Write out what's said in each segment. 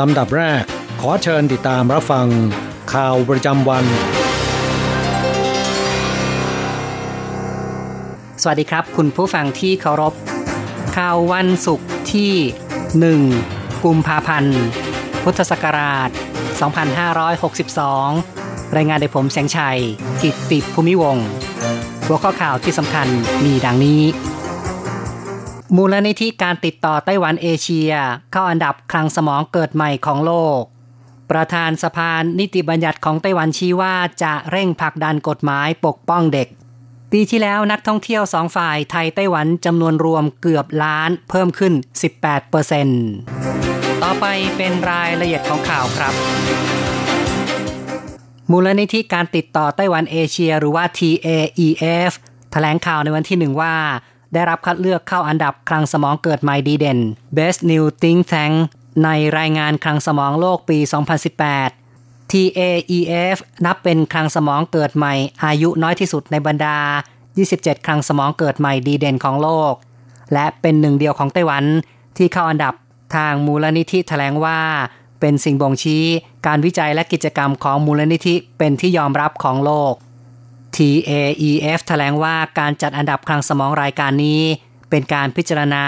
ลำดับแรก ขอเชิญติดตามรับฟัง ข่าวประจำวัน สวัสดีครับ คุณผู้ฟังที่เคารพ ข่าววันศุกร์ที่ 1 กุมภาพันธ์ พุทธศักราช 2562 รายงานโดยผมแสงชัย กิตติภูมิวงศ์หัวข้อข่าวที่สำคัญมีดังนี้ มูลนิธิการติดต่อไต้หวันเอเชีย เข้าอันดับคลังสมองเกิดใหม่ของโลก ประธานสภานิติบัญญัติของไต้หวันชี้ว่าจะเร่งผลักดันกฎหมายปกป้องเด็ก ปีที่แล้วนักท่องเที่ยวสองฝ่ายไทยไต้หวันจำนวนรวมเกือบล้านเพิ่มขึ้น 18เปอร์เซ็นต์ต่อไปเป็นรายละเอียดของข่าวครับ มูลนิธิการติดต่อไต้หวันเอเชียหรือว่า TAEF แถลงข่าวในวันที่หนึ่งว่า ได้รับคัดเลือกเข้าอันดับคลังสมองเกิดใหม่ดีเด่น Best New Think Tank ในรายงานคลังสมองโลกปี 2018 TAEF นับเป็นคลังสมองเกิดใหม่ อายุน้อยที่สุดในบรรดา 27 คลังสมองเกิดใหม่ดีเด่นของโลก และเป็นหนึ่งเดียวของไต้หวันที่เข้าอันดับทางมูลนิธิแถลงว่า เป็นสิ่งบ่งชี้ การวิจัยและกิจกรรมของมูลนิธิเป็นที่ยอมรับของโลก TAEF แถลงว่าการจัดอันดับคลังสมองรายการนี้ เป็นการพิจารณา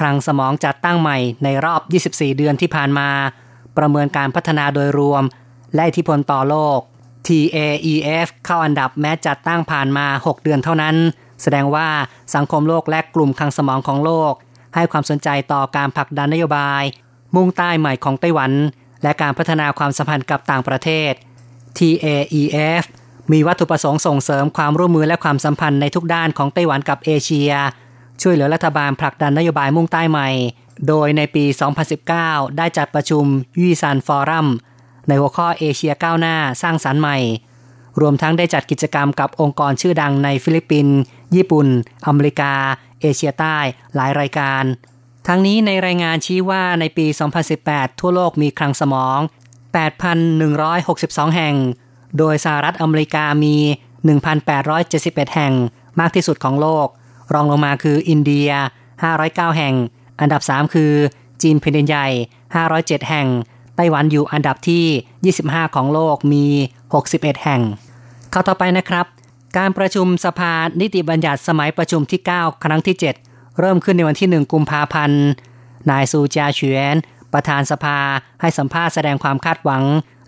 คลังสมองจัดตั้งใหม่ในรอบ 24 เดือนที่ผ่านมา ประเมินการพัฒนาโดยรวม และอิทธิพลต่อโลก TAEF เข้าอันดับแม้จัดตั้งผ่านมา 6 เดือนเท่านั้น แสดงว่าสังคมโลกและกลุ่มคลังสมองของโลก ให้ความสนใจต่อการผลักดันนโยบาย มุ่งใต้ใหม่ของไต้หวัน และการพัฒนาความสัมพันธ์กับต่างประเทศ TAEF มีวัตถุประสงค์ส่งเสริมความร่วมมือและความสัมพันธ์ในทุกด้านของไต้หวันกับเอเชีย ช่วยเหลือรัฐบาลผลักดันนโยบายมุ่งใต้ใหม่ โดยในปี 2019 ได้จัดประชุม Yushan Forum ในหัวข้อเอเชียก้าวหน้าสร้างสรรค์ใหม่ รวมทั้งได้จัดกิจกรรมกับองค์กรชื่อดังในฟิลิปปินส์ญี่ปุ่น อเมริกา เอเชียใต้หลายรายการ ทั้งนี้ในรายงานชี้ว่าในปี 2018 ทั่วโลกมีคลังสมอง 8,162 แห่ง โดยสหรัฐอเมริกามี 1,871 แห่งมากที่สุดของโลก รองลงมาคืออินเดีย 509 แห่ง อันดับ 3 คือ จีนแผ่นดินใหญ่ 507 แห่ง ไต้หวันอยู่อันดับที่ 25 ของโลกมี 61 แห่ง เข้าต่อไปนะครับ การประชุมสภานิติบัญญัติสมัยประชุมที่ 9 ครั้งที่ 7 เริ่มขึ้นในวันที่ 1 กุมภาพันธ์ นายซูจาเฉียนประธานสภาให้สัมภาษณ์แสดงความคาดหวัง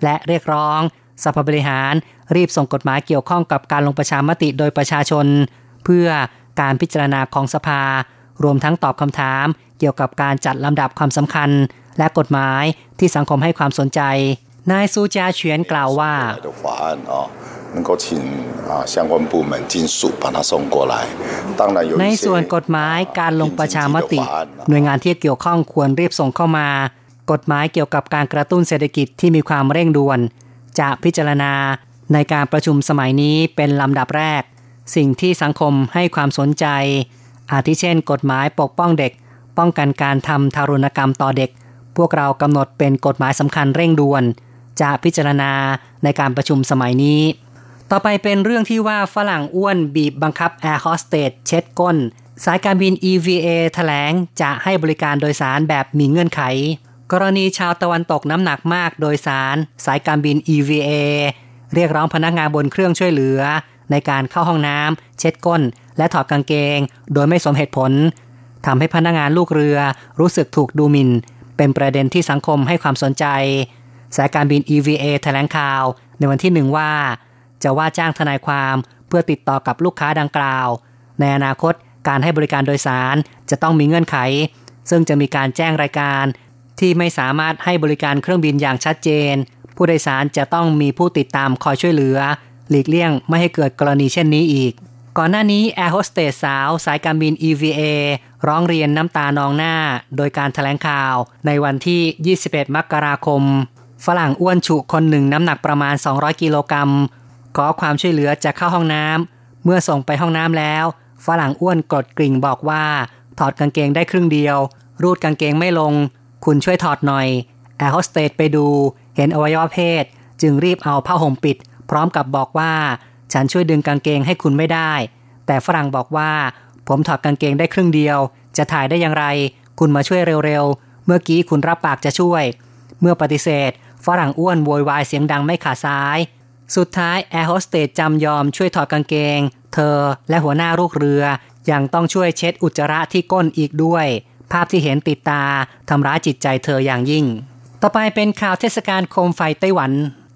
และเรียกร้อง สภาบริหารรีบส่งกฎหมายเกี่ยวข้องกับการลงประชามติโดยประชาชน เพื่อการพิจารณาของสภา รวมทั้งตอบคำถาม เกี่ยวกับการจัดลำดับความสำคัญ และกฎหมายที่สังคมให้ความสนใจ นายซูจาเฉียนกล่าวว่าในส่วนกฎหมายการลงประชามติ หน่วยงานที่เกี่ยวข้องควรรีบส่งเข้ามา กฎหมายเกี่ยวกับการกระตุ้นเศรษฐกิจที่มีความเร่งด่วน จะพิจารณาในการประชุมสมัยนี้เป็นลำดับแรก สิ่งที่สังคมให้ความสนใจ อาทิเช่น กฎหมายปกป้องเด็ก ป้องกันการทำทารุณกรรมต่อเด็ก พวกเรากำหนดเป็นกฎหมายสำคัญเร่งด่วน จะพิจารณาในการประชุมสมัยนี้ ต่อไปเป็นเรื่องที่ว่าฝรั่งอ้วนบีบบังคับแอร์โฮสเตสเช็ดก้น สายการบิน EVA แถลงจะให้บริการโดยสารแบบมีเงื่อนไข กรณีชาวตะวันตกน้ำหนักมากโดยสาร สายการบิน EVA เรียกร้องพนักงานบนเครื่องช่วยเหลือ ในการเข้าห้องน้ำเช็ดก้น และถอดกางเกง โดยไม่สมเหตุผลทำให้พนักงานลูกเรือรู้สึกถูกดูหมิน่น เป็นประเด็นที่สังคมให้ความสนใจ สายการบิน EVA แถลงข่าว ในวันที่หนึ่งว่า จะว่าจ้างทนายความเพื่อติดต่อกับลูกค้าดังกล่าว ในอนาคตการให้บริการโดยสารจะต้องมีเงื่อนไข ซึ่งจะมีการแจ้งรายการ ที่ไม่สามารถให้บริการเครื่องบินอย่างชัดเจน ผู้โดยสารจะต้องมีผู้ติดตามคอยช่วยเหลือ หลีกเลี่ยงไม่ให้เกิดกรณีเช่นนี้อีก ก่อนหน้านี้แอร์โฮสเตสสาวสายการบิน EVA ร้องเรียนน้ำตานองหน้า โดยการถแถลงข่าว ในวันที่ 21 มกราคม ฝรั่งอ้วนฉุคนหนึ่งน้ำหนักประมาณ 200 กิโลกรัมขอความช่วยเหลือจะเข้าห้องน้ำเมื่อส่งไปห้องน้ำแล้ว ฝรั่งอ้วนกดกริ่งบอกว่า ถอดกางเกงได้ครึ่งเดียว รูดกางเกงไม่ลง คุณช่วยถอดหน่อยแอร์โฮสเตสไปดู เห็นอวัยวะเพศ จึงรีบเอาผ้าห่มปิด พร้อมกับบอกว่า ฉันช่วยดึงกางเกงให้คุณไม่ได้ แต่ฝรั่งบอกว่า ผมถอดกางเกงได้ครึ่งเดียว จะถ่ายได้อย่างไร คุณมาช่วยเร็วๆ เมื่อกี้คุณรับปากจะช่วย เมื่อปฏิเสธ ฝรั่งอ้วนโวยวายเสียงดังไม่ขาดซ้าย สุดท้ายแอร์โฮสเตสจำยอมช่วยถอดกางเกง เธอและหัวหน้าลูกเรือยังต้องช่วยเช็ดอุจจาระที่ก้นอีกด้วย ภาพที่เห็นติดตาทำร้ายจิตใจเธออย่างยิ่ง ต่อไปเป็นข่าวเทศกาลโคมไฟไต้หวัน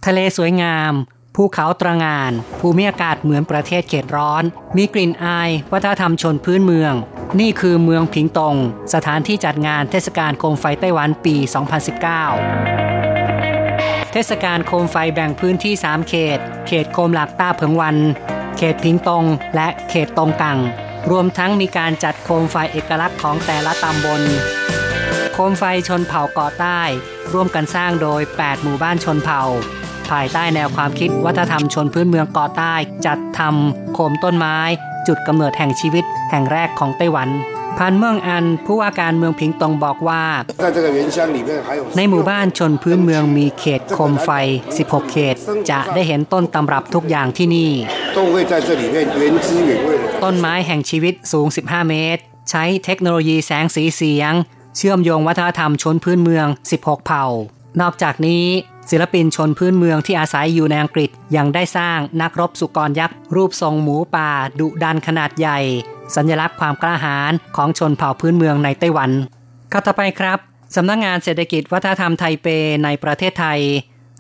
ทะเลสวยงาม ภูเขาตระงาน ภูมิอากาศเหมือนประเทศเขตร้อน มีกลิ่นอาย วัฒนธรรมชนพื้นเมือง นี่คือเมืองผิงตง สถานที่จัดงานเทศกาลโคมไฟไต้หวันปี 2019เทศกาลโคมไฟแบ่งพื้นที่ 3 เขต เขตโคมหลักต้าเผิงวัน เขตพิงตง และเขตตงกัง รวมทั้งมีการจัดโคมไฟเอกลักษณ์ของแต่ละตำบล โคมไฟชนเผ่าเกาะใต้ ร่วมกันสร้างโดย 8 หมู่บ้านชนเผ่า ภายใต้แนวความคิดวัฒนธรรมชนพื้นเมืองเกาะใต้ จัดทำโคมต้นไม้ จุดกำเนิดแห่งชีวิตแห่งแรกของไต้หวัน พันเมืองอันผู้ว่าการเมืองพิงตงบอกว่า ในหมู่บ้านชนพื้นเมืองมีเขตโคมไฟ 16 เขต จะได้เห็นต้นตำรับทุกอย่างที่นี่ ต้นไม้แห่งชีวิตสูง 15 เมตร ใช้เทคโนโลยีแสงสีเสียง เชื่อมโยงวัฒนธรรมชนพื้นเมือง 16 เผ่า นอกจากนี้ศิลปินชนพื้นเมืองที่อาศัยอยู่ในอังกฤษยังได้สร้างนักรบสุกรยักษ์รูปทรงหมูป่าดุดันขนาดใหญ่ สัญลักษณ์ความกล้าหาญของชนเผ่าพื้นเมืองในไต้หวันข้าต่อไปครับสำนักงงานเศรษฐกิจวัฒนธรรมไทเปในประเทศไทย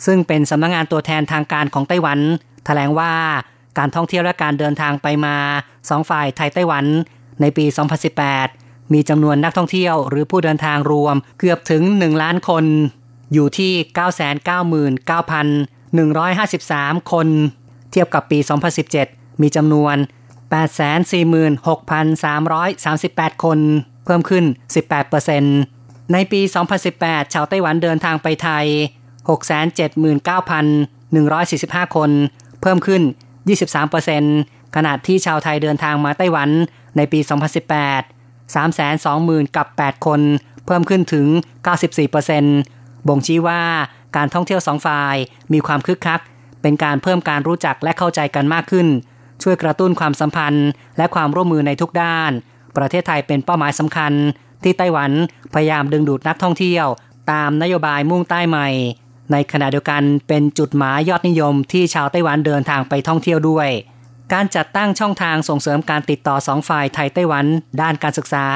ซึ่งเป็นสำนักงงานตัวแทนทางการของไต้หวันแถลงว่าการท่องเที่ยวและการเดินทางไปมาสองฝ่ายไทยไต้หวัน ในปี 2018 มีจำนวนนักท่องเที่ยวหรือผู้เดินทางรวมเกือบถึง 1 ล้านคน อยู่ที่ 999,153 คน เทียบกับปี 2017 มีจำนวน 846,338 คน เพิ่มขึ้น 18%ในปี 2018 ชาวไต้หวันเดินทางไปไทย 679,145 คน เพิ่มขึ้น 23%ขณะที่ชาวไทยเดินทางมาไต้หวันในปี 2018 320,000 กับ 8 คน เพิ่มขึ้นถึง 94%บ่งชี้ว่าการท่องเที่ยวสองฝ่ายมีความคึกคัก เป็นการเพิ่มการรู้จักและเข้าใจกันมากขึ้น ช่วยกระตุ้นความสัมพันธ์ และความร่วมมือในทุกด้าน ประเทศไทยเป็นเป้าหมายสำคัญ ที่ไต้หวันพยายามดึงดูดนักท่องเที่ยว ตามนโยบายมุ่งใต้ใหม่ ในขณะเดียวกันเป็นจุดหมายยอดนิยมที่ชาวไต้หวันเดินทางไปท่องเที่ยวด้วย การจัดตั้งช่องทางส่งเสริมการติดต่อสองฝ่ายไทยไต้หวัน ด้านการศึกษา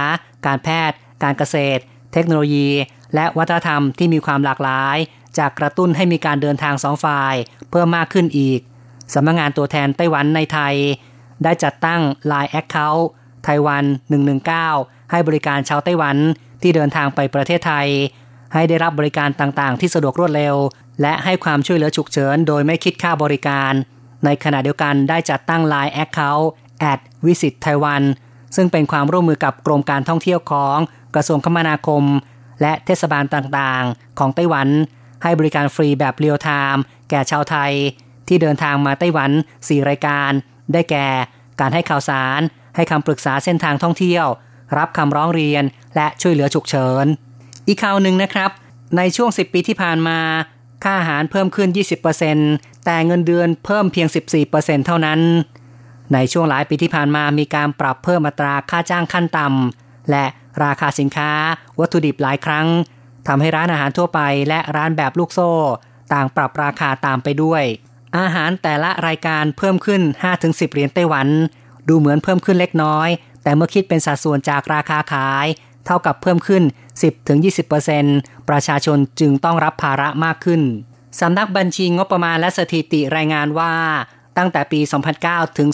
การแพทย์ การเกษตร เทคโนโลยี และวัฒนธรรมที่มีความหลากหลายจากกระตุ้นให้มีการเดินทางสองฝ่าย เพิ่มมากขึ้นอีก สำนักงงานตัวแทนไต้หวันในไทย ได้จัดตั้ง Line Account ไต้หวัน 119 ให้บริการชาวไต้หวันที่เดินทางไปประเทศไทย ให้ได้รับบริการต่างๆ ที่สะดวกรวดเร็ว และให้ความช่วยเหลือฉุกเฉินโดยไม่คิดค่าบริการ ในขณะเดียวกันได้จัดตั้ง Line Account at Visit Taiwan ซึ่งเป็นความร่วมมือกับกรมการท่องเที่ยวของกระทรวงคมนาคม และเทศบาลต่างๆ ของไต้หวัน ให้บริการฟรีแบบเรียลไทม์แก่ชาวไทย ที่เดินทางมาไต้หวัน 4 รายการ ได้แก่ การให้ข่าวสาร ให้คำปรึกษาเส้นทางท่องเที่ยว รับคำร้องเรียน และช่วยเหลือฉุกเฉิน อีกข่าวหนึ่งนะครับ ในช่วง 10 ปีที่ผ่านมา ค่าอาหารเพิ่มขึ้น 20%แต่เงินเดือนเพิ่มเพียง 14%เท่านั้น ในช่วงหลายปีที่ผ่านมามีการปรับเพิ่มอัตราค่าจ้างขั้นต่ำและราคาสินค้า วัตถุดิบหลายครั้งทำให้ร้านอาหารทั่วไป และร้านแบบลูกโซ่ ต่างปรับราคาตามไปด้วย อาหารแต่ละรายการเพิ่มขึ้น 5-10 เหรียญไต้หวัน ดูเหมือนเพิ่มขึ้นเล็กน้อย แต่เมื่อคิดเป็นสัดส่วนจากราคาขาย เท่ากับเพิ่มขึ้น 10-20%ประชาชนจึงต้องรับภาระมากขึ้นสำนักบัญชีงบประมาณและสถิติรายงานว่า ตั้งแต่ปี 2009 ถึง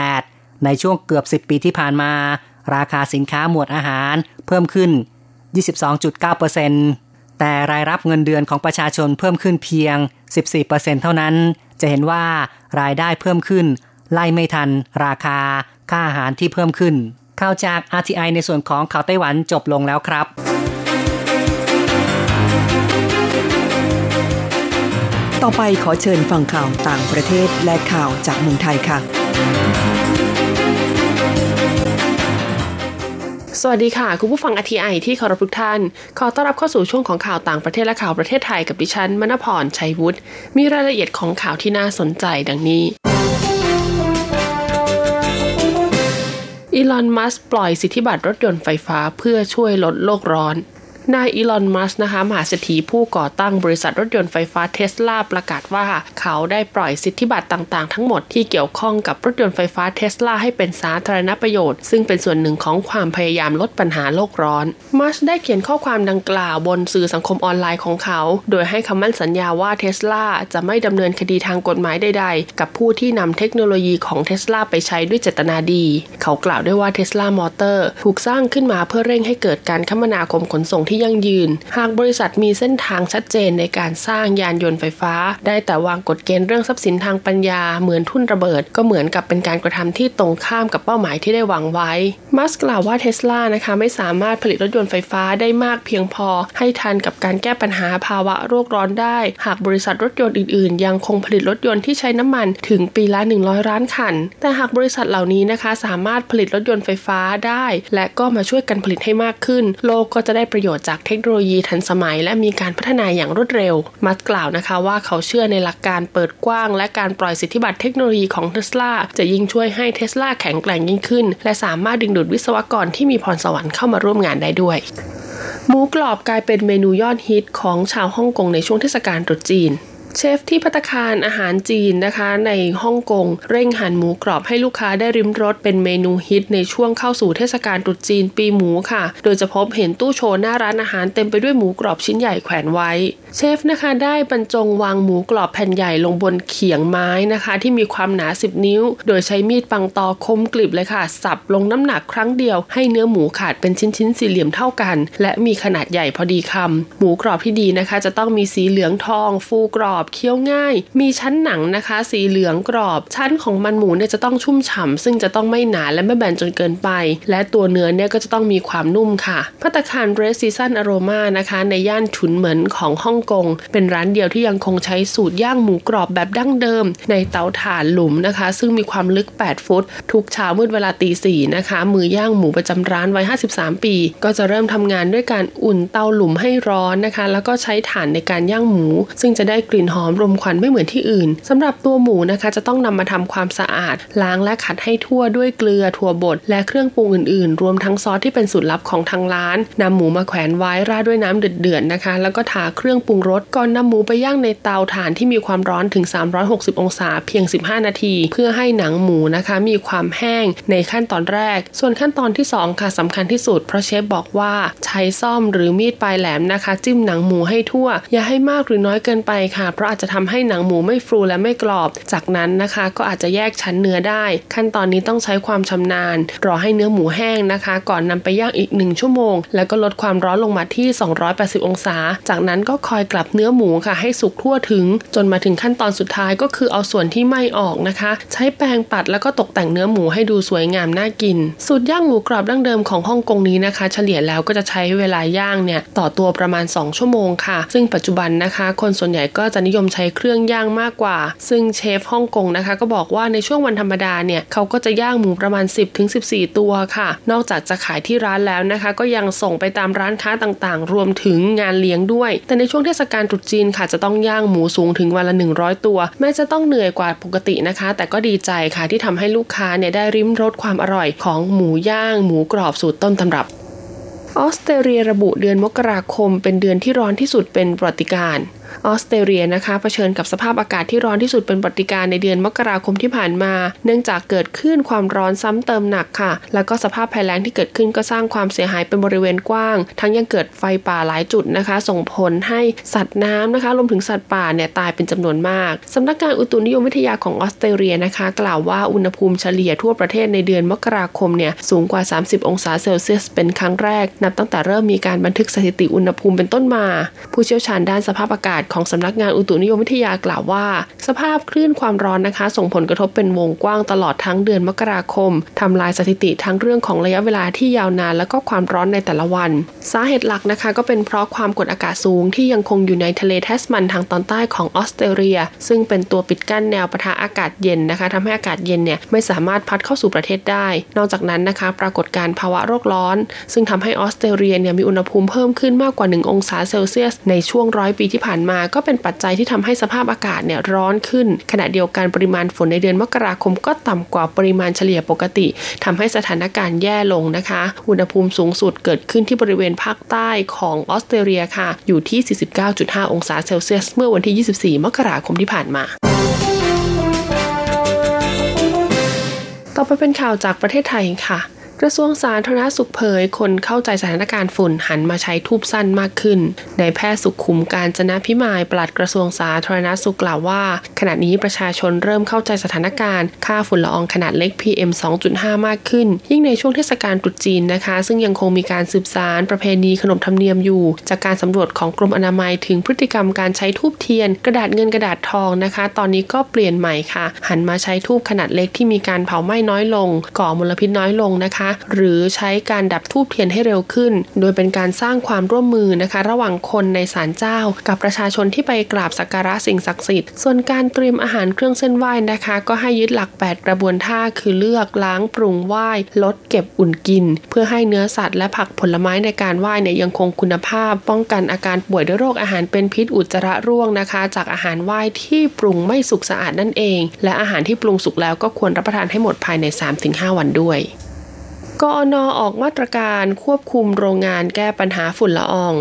2018 ในช่วงเกือบ 10 ปีที่ผ่านมา ราคาสินค้าหมวดอาหารเพิ่มขึ้น 22.9%แต่รายรับเงินเดือนของประชาชนเพิ่มขึ้นเพียง 14%เท่านั้น จะเห็นว่ารายได้เพิ่มขึ้น ไล่ไม่ทัน ราคา ค่าอาหารที่เพิ่มขึ้นข่าวจาก RTI ในส่วนของข่าวไต้หวันจบลงแล้วครับต่อไปขอเชิญฟังข่าวต่างประเทศและข่าวจากเมืองไทยค่ะ สวัสดีค่ะ คุณผู้ฟังอทีไอที่เคารพทุกท่าน ขอต้อนรับเข้าสู่ช่วงของข่าวต่างประเทศและข่าวประเทศไทยกับดิฉันมณพรชัยวุฒิมีรายละเอียดของข่าวที่น่าสนใจดังนี้อีลอนมัสปล่อยสิทธิบัตรรถยนต์ไฟฟ้าเพื่อช่วยลดโลกร้อน นายอีลอน มัสนะคะมหาเศรษฐีผู้ก่อตั้งบริษัทรถยนต์ไฟฟ้าเทสลาประกาศว่า เขาได้ปล่อยสิทธิบัตรต่างๆ ทั้งหมดที่เกี่ยวข้องกับรถยนต์ไฟฟ้าเทสลาให้เป็นสาธารณประโยชน์ ซึ่งเป็นส่วนหนึ่งของความพยายามลดปัญหาโลกร้อน มัสได้เขียนข้อความดังกล่าวบนสื่อสังคมออนไลน์ของเขา โดยให้คำมั่นสัญญาว่าเทสลาจะไม่ดำเนินคดีทางกฎหมายใด ๆ กับผู้ที่นำเทคโนโลยีของเทสลาไปใช้ด้วยเจตนาดี เขากล่าวด้วยว่าเทสลามอเตอร์ถูกสร้างขึ้นมาเพื่อเร่งให้เกิดการคมนาคมขนส่งที่ยั่งยืน หากบริษัทมีเส้นทางชัดเจนในการสร้างยานยนต์ไฟฟ้า ได้แต่วางกฎเกณฑ์เรื่องทรัพย์สินทางปัญญาเหมือนทุ่นระเบิด ก็เหมือนกับเป็นการกระทำที่ตรงข้ามกับเป้าหมายที่ได้วางไว้ มัสกล่าวว่าเทสลานะคะไม่สามารถผลิตรถยนต์ไฟฟ้าได้มากเพียงพอ ให้ทันกับการแก้ปัญหาภาวะโรคร้อนได้ หากบริษัทรถยนต์อื่นๆ ยังคงผลิตรถยนต์ที่ใช้น้ำมันถึงปีละ 100ล้านคัน แต่หากบริษัทเหล่านี้นะคะสามารถผลิตรถยนต์ไฟฟ้าได้ และก็มาช่วยกันผลิตให้มากขึ้น โลกก็จะได้ประโยชน์จากเทคโนโลยีทันสมัย และมีการพัฒนาอย่างรวดเร็ว มัสกล่าวนะคะว่าเขาเชื่อในหลักการเปิดกว้าง และการปล่อยสิทธิบัตรเทคโนโลยีของเทสลาจะยิ่งช่วยให้เทสลาแข็งแกร่งยิ่งขึ้น และสามารถดึงดูดวิศวกรที่มีพรสวรรค์เข้ามาร่วมงานได้ด้วยหมูกรอบกลายเป็นเมนูยอดฮิตของชาวฮ่องกงในช่วงเทศกาลตรุษจีน เชฟที่พัตคารอาหารจีนนะคะ ในฮ่องกงเร่งหั่นหมูกรอบให้ลูกค้าได้ริมรสเป็นเมนูฮิตในช่วงเข้าสู่เทศกาลตรุษจีนปีหมูค่ะ โดยจะพบเห็นตู้โชว์หน้าร้านอาหารเต็มไปด้วยหมูกรอบชิ้นใหญ่แขวนไว้ เชฟนะคะได้บรรจงวางหมูกรอบแผ่นใหญ่ลงบนเขียงไม้นะคะ ที่มีความหนา 10 นิ้ว โดยใช้มีดปังตอคมกลิบเลยค่ะ สับลงน้ำหนักครั้งเดียวให้เนื้อหมูขาดเป็นชิ้นๆสี่เหลี่ยมเท่ากัน และมีขนาดใหญ่พอดีคำหมูกรอบที่ดีนะคะ จะต้องมีสีเหลืองทอง ฟูกรอบเคี้ยวง่าย มีชั้นหนังนะคะ สีเหลืองกรอบ ชั้นของมันหมูเนี่ยจะต้องชุ่มฉ่ำซึ่งจะต้องไม่หนาและไม่แบนจนเกินไป และตัวเนื้อเนี่ยก็จะต้องมีความนุ่มค่ะภัตตาคาร Red Seasons Aroma นะคะ ในย่านถุนเหมินของฮ่องกง เป็นร้านเดียวที่ยังคงใช้สูตรย่างหมูกรอบแบบดั้งเดิม ในเตาถ่านหลุมนะคะ ซึ่งมีความลึก 8 ฟุต ทุกเช้ามืดเวลาตีสี่นะคะ มือย่างหมูประจำร้านวัย 53 ปี ก็จะเริ่มทำงานด้วยการอุ่นเตาหลุมให้ร้อนนะคะ แล้วก็ใช้ถ่านในการย่างหมู ซึ่งจะได้กลิ่นหอมรมควันไม่เหมือนที่อื่นสำหรับตัวหมูนะคะจะต้องนำมาทำความสะอาด ล้างและขัดให้ทั่วด้วยเกลือถั่วบดและเครื่องปรุงอื่นๆ รวมทั้งซอสที่เป็นสูตรลับของทางร้านนำหมูมาแขวนไว้ราดด้วยน้ำเดือดๆนะคะ แล้วก็ทาเครื่องปรุงรสก่อนนำหมูไปย่างในเตาถ่านที่มีความร้อนถึง 360 องศาเพียง 15 นาที เพื่อให้หนังหมูนะคะ มีความแห้งในขั้นตอนแรก ส่วนขั้นตอนที่ 2 ค่ะสำคัญที่สุด เพราะเชฟบอกว่าใช้ซ่อมหรือมีดปลายแหลมนะคะ จิ้มหนังหมูให้ทั่ว อย่าให้มากหรือน้อยเกินไปค่ะเพราะอาจจะทำให้หนังหมูไม่ฟูและไม่กรอบ จากนั้นนะคะ ก็อาจจะแยกชั้นเนื้อได้ ขั้นตอนนี้ต้องใช้ความชำนาญ รอให้เนื้อหมูแห้งนะคะ ก่อนนำไปย่างอีก 1 ชั่วโมง แล้วก็ลดความร้อนลงมาที่ 280 องศา จากนั้นก็คอยกลับเนื้อหมูค่ะ ให้สุกทั่วถึง จนมาถึงขั้นตอนสุดท้ายก็คือเอาส่วนที่ไม่ออกนะคะ ใช้แปรงปัดแล้วก็ตกแต่งเนื้อหมูให้ดูสวยงามน่ากิน สูตรย่างหมูกรอบดั้งเดิมของฮ่องกงนี้นะคะ เฉลี่ยแล้วก็จะใช้เวลาย่างเนี่ยต่อตัวประมาณ 2 ชั่วโมงค่ะ ซึ่งปัจจุบันนะคะ คนส่วนใหญ่ก็จะนิยมใช้เครื่องย่างมากกว่า ซึ่งเชฟฮ่องกงนะคะ ก็บอกว่าในช่วงวันธรรมดาเนี่ยเขาก็จะย่างหมูประมาณ 10-14 ตัวค่ะ นอกจากจะขายที่ร้านแล้วนะคะ ก็ยังส่งไปตามร้านค้าต่างๆ รวมถึงงานเลี้ยงด้วย แต่ในช่วงเทศกาลตรุษจีนค่ะจะต้องย่างหมูสูงถึงวันละ 100 ตัว แม้จะต้องเหนื่อยกว่าปกตินะคะ แต่ก็ดีใจค่ะที่ทำให้ลูกค้าเนี่ยได้ริมรสความอร่อยของหมูย่าง หมูกรอบสูตรต้นตำรับออสเตรเลียระบุเดือนมกราคมเป็นเดือนที่ร้อนที่สุดเป็นประวัติการ ออสเตรเลียนะคะเผชิญกับสภาพอากาศที่ร้อนที่สุดเป็นปฏิการในเดือนมกราคมที่ผ่านมา เนื่องจากเกิดขึ้นความร้อนซ้ำเติมหนักค่ะ แล้วก็สภาพภัยแล้งที่เกิดขึ้นก็สร้างความเสียหายเป็นบริเวณกว้าง ทั้งยังเกิดไฟป่าหลายจุดนะคะ ส่งผลให้สัตว์น้ำนะคะรวมถึงสัตว์ป่าเนี่ยตายเป็นจำนวนมากสำนักงานอุตุนิยมวิทยาของออสเตรเลียนะคะ กล่าวว่าอุณหภูมิเฉลี่ยทั่วประเทศในเดือนมกราคมเนี่ยสูงกว่า 30 องศาเซลเซียสเป็นครั้งแรก นับตั้งแต่เริ่มมีการบันทึกสถิติอุณหภูมิเป็นต้นมา ผู้เชี่ยวชาญด้านสภาพอากาศของสำนักงานอุตุนิยมวิทยากล่าวว่า สภาพคลื่นความร้อนนะคะ ส่งผลกระทบเป็นวงกว้างตลอดทั้งเดือนมกราคมทำลายสถิติทั้งเรื่องของระยะเวลาที่ยาวนาน และก็ความร้อนในแต่ละวัน สาเหตุหลักนะคะ ก็เป็นเพราะความกดอากาศสูงที่ยังคงอยู่ในทะเลแทสมันทางตอนใต้ของออสเตรเลีย ซึ่งเป็นตัวปิดกั้นแนวปะทะอากาศเย็นนะคะทำให้อากาศเย็นเนี่ยไม่สามารถพัดเข้าสู่ประเทศได้ นอกจากนั้นนะคะ ปรากฏการภาวะโรคร้อน ซึ่งทำให้ออสเตรเลียเนี่ยมีอุณหภูมิเพิ่มขึ้นมากกว่า 1 องศาเซลเซียสในช่วงร้อยปีที่ผ่านมา ก็เป็นปัจจัยที่ทำให้สภาพอากาศเนี่ยร้อนขึ้น ขณะเดียวกันปริมาณฝนในเดือนมกราคมก็ต่ำกว่าปริมาณเฉลี่ยปกติทำให้สถานการณ์แย่ลงนะคะ อุณหภูมิสูงสุดเกิดขึ้นที่บริเวณภาคใต้ของออสเตรเลียค่ะ อยู่ที่ 49.5 องศาเซลเซียส เมื่อวันที่ 24 มกราคมที่ผ่านมาต่อไปเป็นข่าวจากประเทศไทยค่ะ กระทรวงสาธารณสุขเผย คนเข้าใจสถานการณ์ฝุ่นหันมาใช้ทูบสั้นมากขึ้นในแพทย์สุขขุมการจนะพิมายปลัดกระทรวงสาธารณสุขกล่าวว่า ขณะนี้ประชาชนเริ่มเข้าใจสถานการณ์ ค่าฝุ่นละอองขนาดเล็ก PM 2.5 มากขึ้น ยิ่งในช่วงเทศกาลตรุษจีนนะคะ ซึ่งยังคงมีการสืบสารประเพณีขนบธรรมเนียมอยู่ จากการสำรวจของกรมอนามัยถึงพฤติกรรมการใช้ทูบเทียน กระดาษเงินกระดาษทองนะคะ ตอนนี้ก็เปลี่ยนใหม่ค่ะ หันมาใช้ทูบขนาดเล็กที่มีการเผาไหม้น้อยลง ก่อมลพิษน้อยลงนะคะหรือใช้การดับทูบเทียนให้เร็วขึ้น โดยเป็นการสร้างความร่วมมือนะคะ ระหว่างคนในศาลเจ้า กับประชาชนที่ไปกราบสักการะสิ่งศักดิ์สิทธิ์ ส่วนการเตรียมอาหารเครื่องเส้นไหว้นะคะ ก็ให้ยึดหลัก 8 กระบวนท่าคือเลือกล้างปรุงไหว้ลดเก็บอุ่นกิน เพื่อให้เนื้อสัตว์และผักผลไม้ในการไหว้เนี่ยยังคงคุณภาพ ป้องกันอาการป่วยด้วยโรคอาหารเป็นพิษอุจจาระร่วงนะคะ จากอาหารไหว้ที่ปรุงไม่สุกสะอาดนั่นเอง และอาหารที่ปรุงสุกแล้วก็ควรรับประทานให้หมดภายใน 3-5 วันด้วย กอนอออกมาตรการควบคุมโรงงานแก้ปัญหาฝุ่นละออง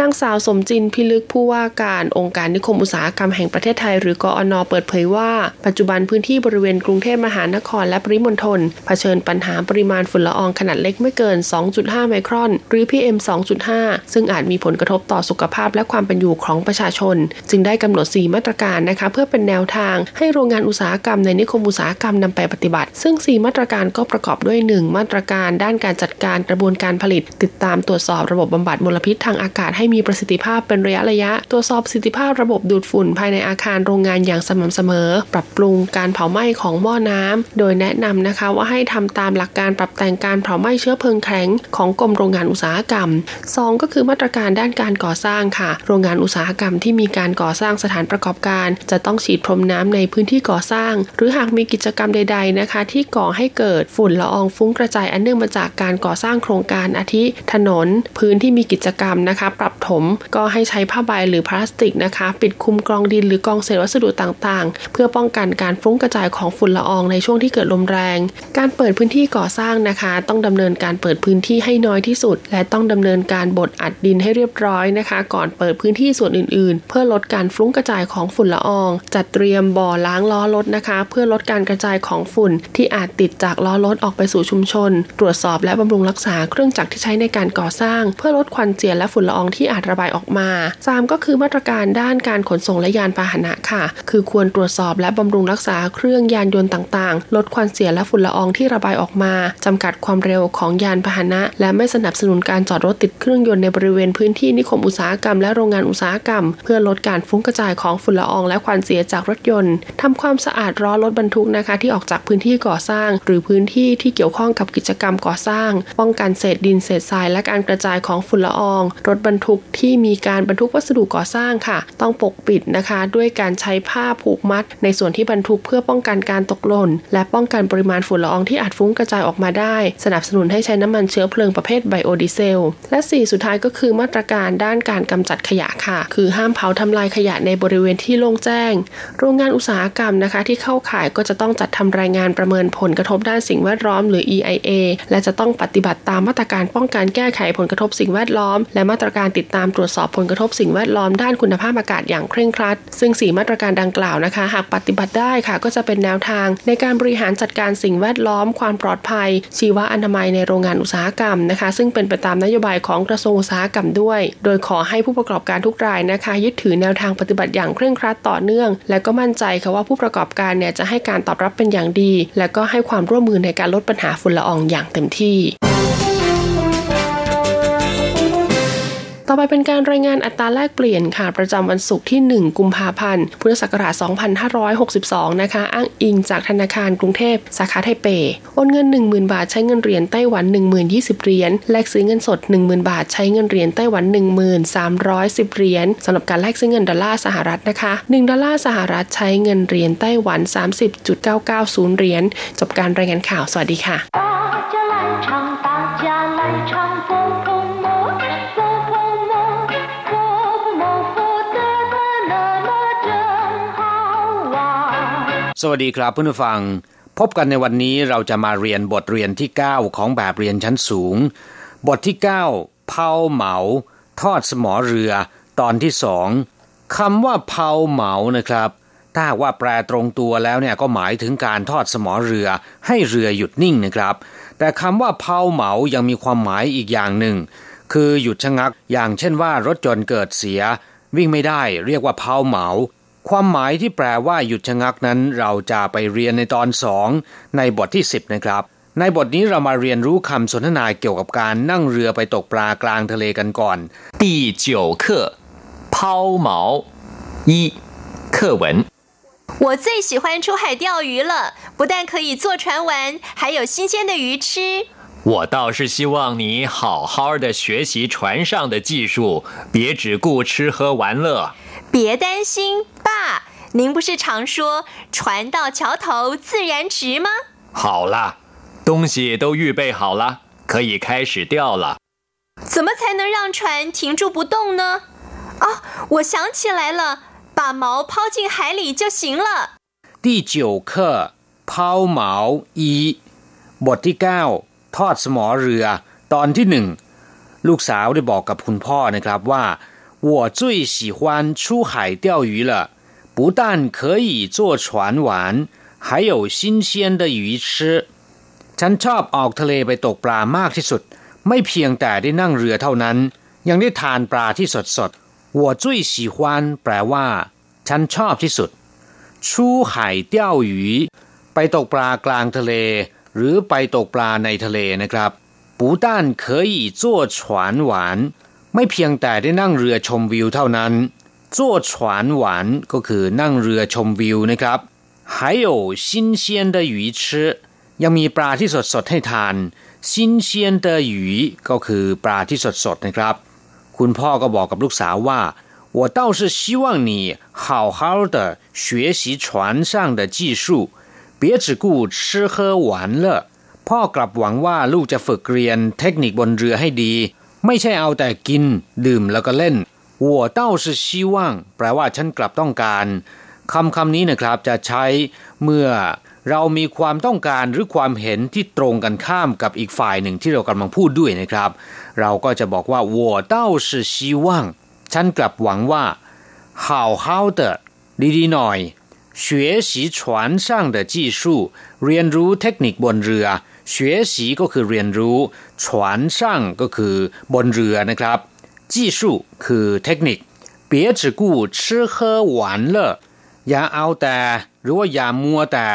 นางสาวสมจินพิลึกผู้ว่าการองค์การนิคมอุตสาหกรรมแห่งประเทศไทย หรือกอนอเปิดเผยว่า ปัจจุบันพื้นที่บริเวณกรุงเทพมหานครและปริมณฑลเผชิญปัญหาปริมาณฝุ่นละอองขนาดเล็กไม่เกิน 2.5 ไมครอน หรือ PM 2.5 ซึ่งอาจมีผลกระทบต่อสุขภาพและความเป็นอยู่ของประชาชน จึงได้กำหนด 4 มาตรการนะคะเพื่อเป็นแนวทางให้โรงงานอุตสาหกรรมในนิคมอุตสาหกรรมนำไปปฏิบัติ ซึ่ง 4 มาตรการก็ประกอบด้วย 1 มาตรการด้านการจัดการกระบวนการผลิต ติดตามตรวจสอบระบบบำบัดมลพิษทางอากาศให้มีประสิทธิภาพเป็นระยะระยะ ตรวจสอบประสิทธิภาพระบบดูดฝุ่นภายในอาคารโรงงานอย่างสม่ำเสมอ ปรับปรุงการเผาไหม้ของหม้อน้ำโดยแนะนำนะคะว่าให้ทำตามหลักการปรับแต่งการเผาไหม้เชื้อเพลิงแข็งของกรมโรงงานอุตสาหกรรม 2 ก็คือมาตรการด้านการก่อสร้างค่ะ โรงงานอุตสาหกรรมที่มีการก่อสร้างสถานประกอบการ จะต้องฉีดพรมน้ำในพื้นที่ก่อสร้าง หรือหากมีกิจกรรมใด ๆนะคะ ที่ก่อให้เกิดฝุ่นละอองฟุ้งกระจายอันเนื่องมาจากการก่อสร้างโครงการอาทิถนน พื้นที่มีกิจกรรมนะคะ ปรับถมก็ให้ใช้ผ้าใบหรือพลาสติกนะคะ ปิดคุมกรองดินหรือกองเศษวัสดุต่างๆ เพื่อป้องกันการฟุ้งกระจายของฝุ่นละอองในช่วงที่เกิดลมแรง การเปิดพื้นที่ก่อสร้างนะคะ ต้องดำเนินการเปิดพื้นที่ให้น้อยที่สุด และต้องดำเนินการบดอัดดินให้เรียบร้อยนะคะ ก่อนเปิดพื้นที่ส่วนอื่น ๆ เพื่อลดการฟุ้งกระจายของฝุ่นละออง จัดเตรียมบ่อล้างล้อรถนะคะ เพื่อลดการกระจายของฝุ่นที่อาจติดจากล้อรถออกไปสู่ชุมชนตรวจสอบและบำรุงรักษาเครื่องจักรที่ใช้ในการก่อสร้าง เพื่อลดควันเสียและฝุ่นละอองที่อาจระบายออกมา 3 ก็คือมาตรการด้านการขนส่งและยานพาหนะค่ะ คือควรตรวจสอบและบำรุงรักษาเครื่องยานยนต์ต่างๆ ลดควันเสียและฝุ่นละอองที่ระบายออกมา จำกัดความเร็วของยานพาหนะ และไม่สนับสนุนการจอดรถติดเครื่องยนต์ในบริเวณพื้นที่นิคมอุตสาหกรรมและโรงงานอุตสาหกรรม เพื่อลดการฟุ้งกระจายของฝุ่นละอองและควันเสียจากรถยนต์ทำความสะอาดล้อรถบรรทุกนะคะที่ออกจากพื้นที่ก่อสร้าง หรือพื้นที่ที่เกี่ยวข้องกับกิจกรรมก่อสร้าง ป้องกันเศษดินเศษทราย และการกระจายของฝุ่นละออง รถบรรทุกที่มีการบรรทุกวัสดุก่อสร้างค่ะ ต้องปกปิดนะคะ ด้วยการใช้ผ้าผูกมัด ในส่วนที่บรรทุกเพื่อป้องกันการตกหล่น และป้องกันปริมาณฝุ่นละอองที่อาจฟุ้งกระจายออกมาได้ สนับสนุนให้ใช้น้ำมันเชื้อเพลิงประเภทไบโอดีเซล และ 4 สุดท้ายก็คือมาตรการด้านการกำจัดขยะค่ะ คือห้ามเผาทำลายขยะในบริเวณที่โล่งแจ้ง โรงงานอุตสาหกรรมนะคะ ที่เข้าข่ายก็จะต้องจัดทำรายงานประเมินผลกระทบด้านสิ่งแวดล้อมหรือ EIA และจะต้องปฏิบัติตามมาตรการป้องกันแก้ไขผลกระทบสิ่งแวดล้อม และมาตรการติดตามตรวจสอบผลกระทบสิ่งแวดล้อมด้านคุณภาพอากาศอย่างเคร่งครัด ซึ่ง 4 มาตรการดังกล่าวนะคะ หากปฏิบัติได้ค่ะ ก็จะเป็นแนวทาง ในการบริหารจัดการสิ่งแวดล้อม ความปลอดภัย ชีวอนามัยในโรงงานอุตสาหกรรมนะคะ ซึ่งเป็นไปตามนโยบายของกระทรวงอุตสาหกรรมด้วย โดยขอให้ผู้ประกอบการทุกรายนะคะ ยึดถือแนวทางปฏิบัติอย่างเคร่งครัดต่อเนื่อง และก็มั่นใจค่ะว่าผู้ประกอบการเนี่ยจะให้การตอบรับเป็นอย่างดี และก็ให้ความร่วมมือในการลดปัญหาฝุ่นละอองอย่างเต็มที่ต่อไปเป็นการรายงานอัตราแลกเปลี่ยนค่ะ ประจำวันศุกร์ที่ 1 กุมภาพันธ์ พุทธศักราช 2562 นะคะ อ้างอิงจากธนาคารกรุงเทพ สาขาไทเป โอนเงิน 10,000 บาทใช้เงินเหรียญไต้หวัน 10,020 เหรียญ แลกซื้อเงินสด 10,000 บาทใช้เงินเหรียญไต้หวัน 1310 เหรียญสำหรับการแลกซื้อเงินดอลลาร์สหรัฐนะคะ 1 ดอลลาร์สหรัฐใช้เงินเหรียญไต้หวัน 30.990 เหรียญ จบการรายงานข่าว สวัสดีค่ะ สวัสดีครับเพื่อนผู้ฟัง พบกันในวันนี้เราจะมาเรียนบทเรียนที่ 9 ของแบบเรียนชั้นสูง บทที่ 9 เผาเหมา ทอดสมอเรือ ตอนที่สองคำว่าเผาเหมานะครับ ถ้าว่าแปลตรงตัวแล้วเนี่ยก็หมายถึงการทอดสมอเรือให้เรือหยุดนิ่งนะครับ แต่คำว่าเผาเหมายังมีความหมายอีกอย่างหนึ่ง คือหยุดชะงัก อย่างเช่นว่ารถจนเกิดเสีย วิ่งไม่ได้เรียกว่าเผาเหมาความหมายที่แปลว่าหยุดชะงักนั้นเราจะไปเรียนในตอนสองในบทที่ 10 นะครับ ในบทนี้เรามาเรียนรู้คำสนทนาเกี่ยวกับการนั่งเรือไปตกปลากลางทะเลกันก่อน第九课抛锚一课文 我最喜欢出海钓鱼了，不但可以坐船玩，还有新鲜的鱼吃。我倒是希望你好好的学习船上的技术，别只顾吃喝玩乐。别担心，爸，您不是常说“船到桥头自然直”吗？好了，东西都预备好了，可以开始钓了。怎么才能让船停住不动呢？哦，我想起来了，把锚抛进海里就行了。第九课抛锚一บทที่เก้าทอดสมอเรือ ตอนที่หนึ่งลูกสาวได้บอกกับคุณพ่อนะครับว่า我最喜欢出海钓鱼了，不但可以坐船玩，还有新鲜的鱼吃。ฉันชอบออกทะเลไปตกปลามากที่สุด ไม่เพียงแต่ได้นั่งเรือเท่านั้น ยังได้ทานปลาที่สดสด我最喜欢แปลว่า ฉันชอบที่สุด出海钓鱼ไปตกปลากลางทะเล หรือไปตกปลาในทะเลนะครับ不但可以坐船玩ไม่เพียงแต่ได้นั่งเรือชมวิวเท่านั้น坐船玩ก็คือนั่งเรือชมวิวนะครับ还有新鲜的鱼吃ยังมีปลาที่สดสดให้ทาน新鲜的鱼ก็คือปลาที่สดสดนะครับ คุณพ่อก็บอกกับลูกสาวว่า 我倒是希望你好好的学习船上的技术别只顾吃喝玩乐พ่อกลับหวังว่าลูกจะฝึกเรียนเทคนิคบนเรือให้ดีไม่ใช่เอาแต่กินดื่มแล้วก็เล่น我倒是希望แปลว่าฉันกลับต้องการคำคำนี้นะครับจะใช้เมื่อเรามีความต้องการหรือความเห็นที่ตรงกันข้ามกับอีกฝ่ายหนึ่งที่เรากำลังพูดด้วยนะครับ เราก็จะบอกว่า我倒是希望 ฉันกลับหวังว่า好好的ดีๆหน่อย学习船上的技术เรียนรู้เทคนิคบนเรือเฉวยสีก็คือเรียนรู้ฉวนช่างก็คือบนเรือนะครับจีสูคือเทคนิค别只顾吃喝玩乐อย่าเอาแต่หรือว่าอย่ามัวแต่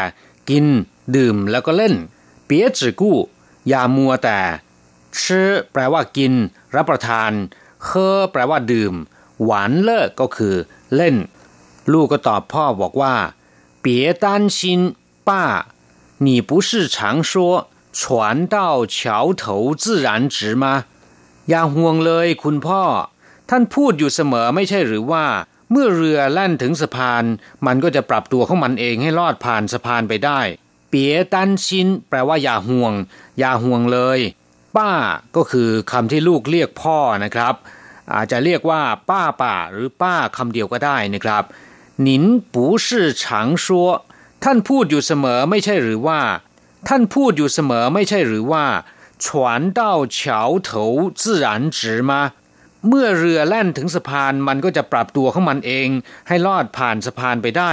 กินดื่มแล้วก็เล่น别只顾อย่ามัวแต่吃แปลว่ากิน รับประทาน เคอแปลว่าดื่ม หวานเลิกก็คือเล่น ลูกก็ตอบพ่อบอกว่า别担心爸你不是常说船到桥头自然直吗อย่าห่วงเลยคุณพ่อ ท่านพูดอยู่เสมอไม่ใช่หรือว่า เมื่อเรือแล่นถึงสะพาน มันก็จะปรับตัวของมันเองให้ลอดผ่านสะพานไปได้ เปียตันชินแปลว่าอย่าห่วง อย่าห่วงเลย ป้าก็คือคำที่ลูกเรียกพ่อนะครับ อาจจะเรียกว่า ป้าป่าหรือป้าคำเดียวก็ได้นะครับหนินปูชื่อฉางชัวท่านพูดอยู่เสมอไม่ใช่หรือว่าท่านพูดอยู่เสมอไม่ใช่หรือว่า 船到桥头自然直吗เมื่อเรือแล่นถึงสะพานมันก็จะปรับตัวของมันเอง ให้ลอดผ่านสะพานไปได้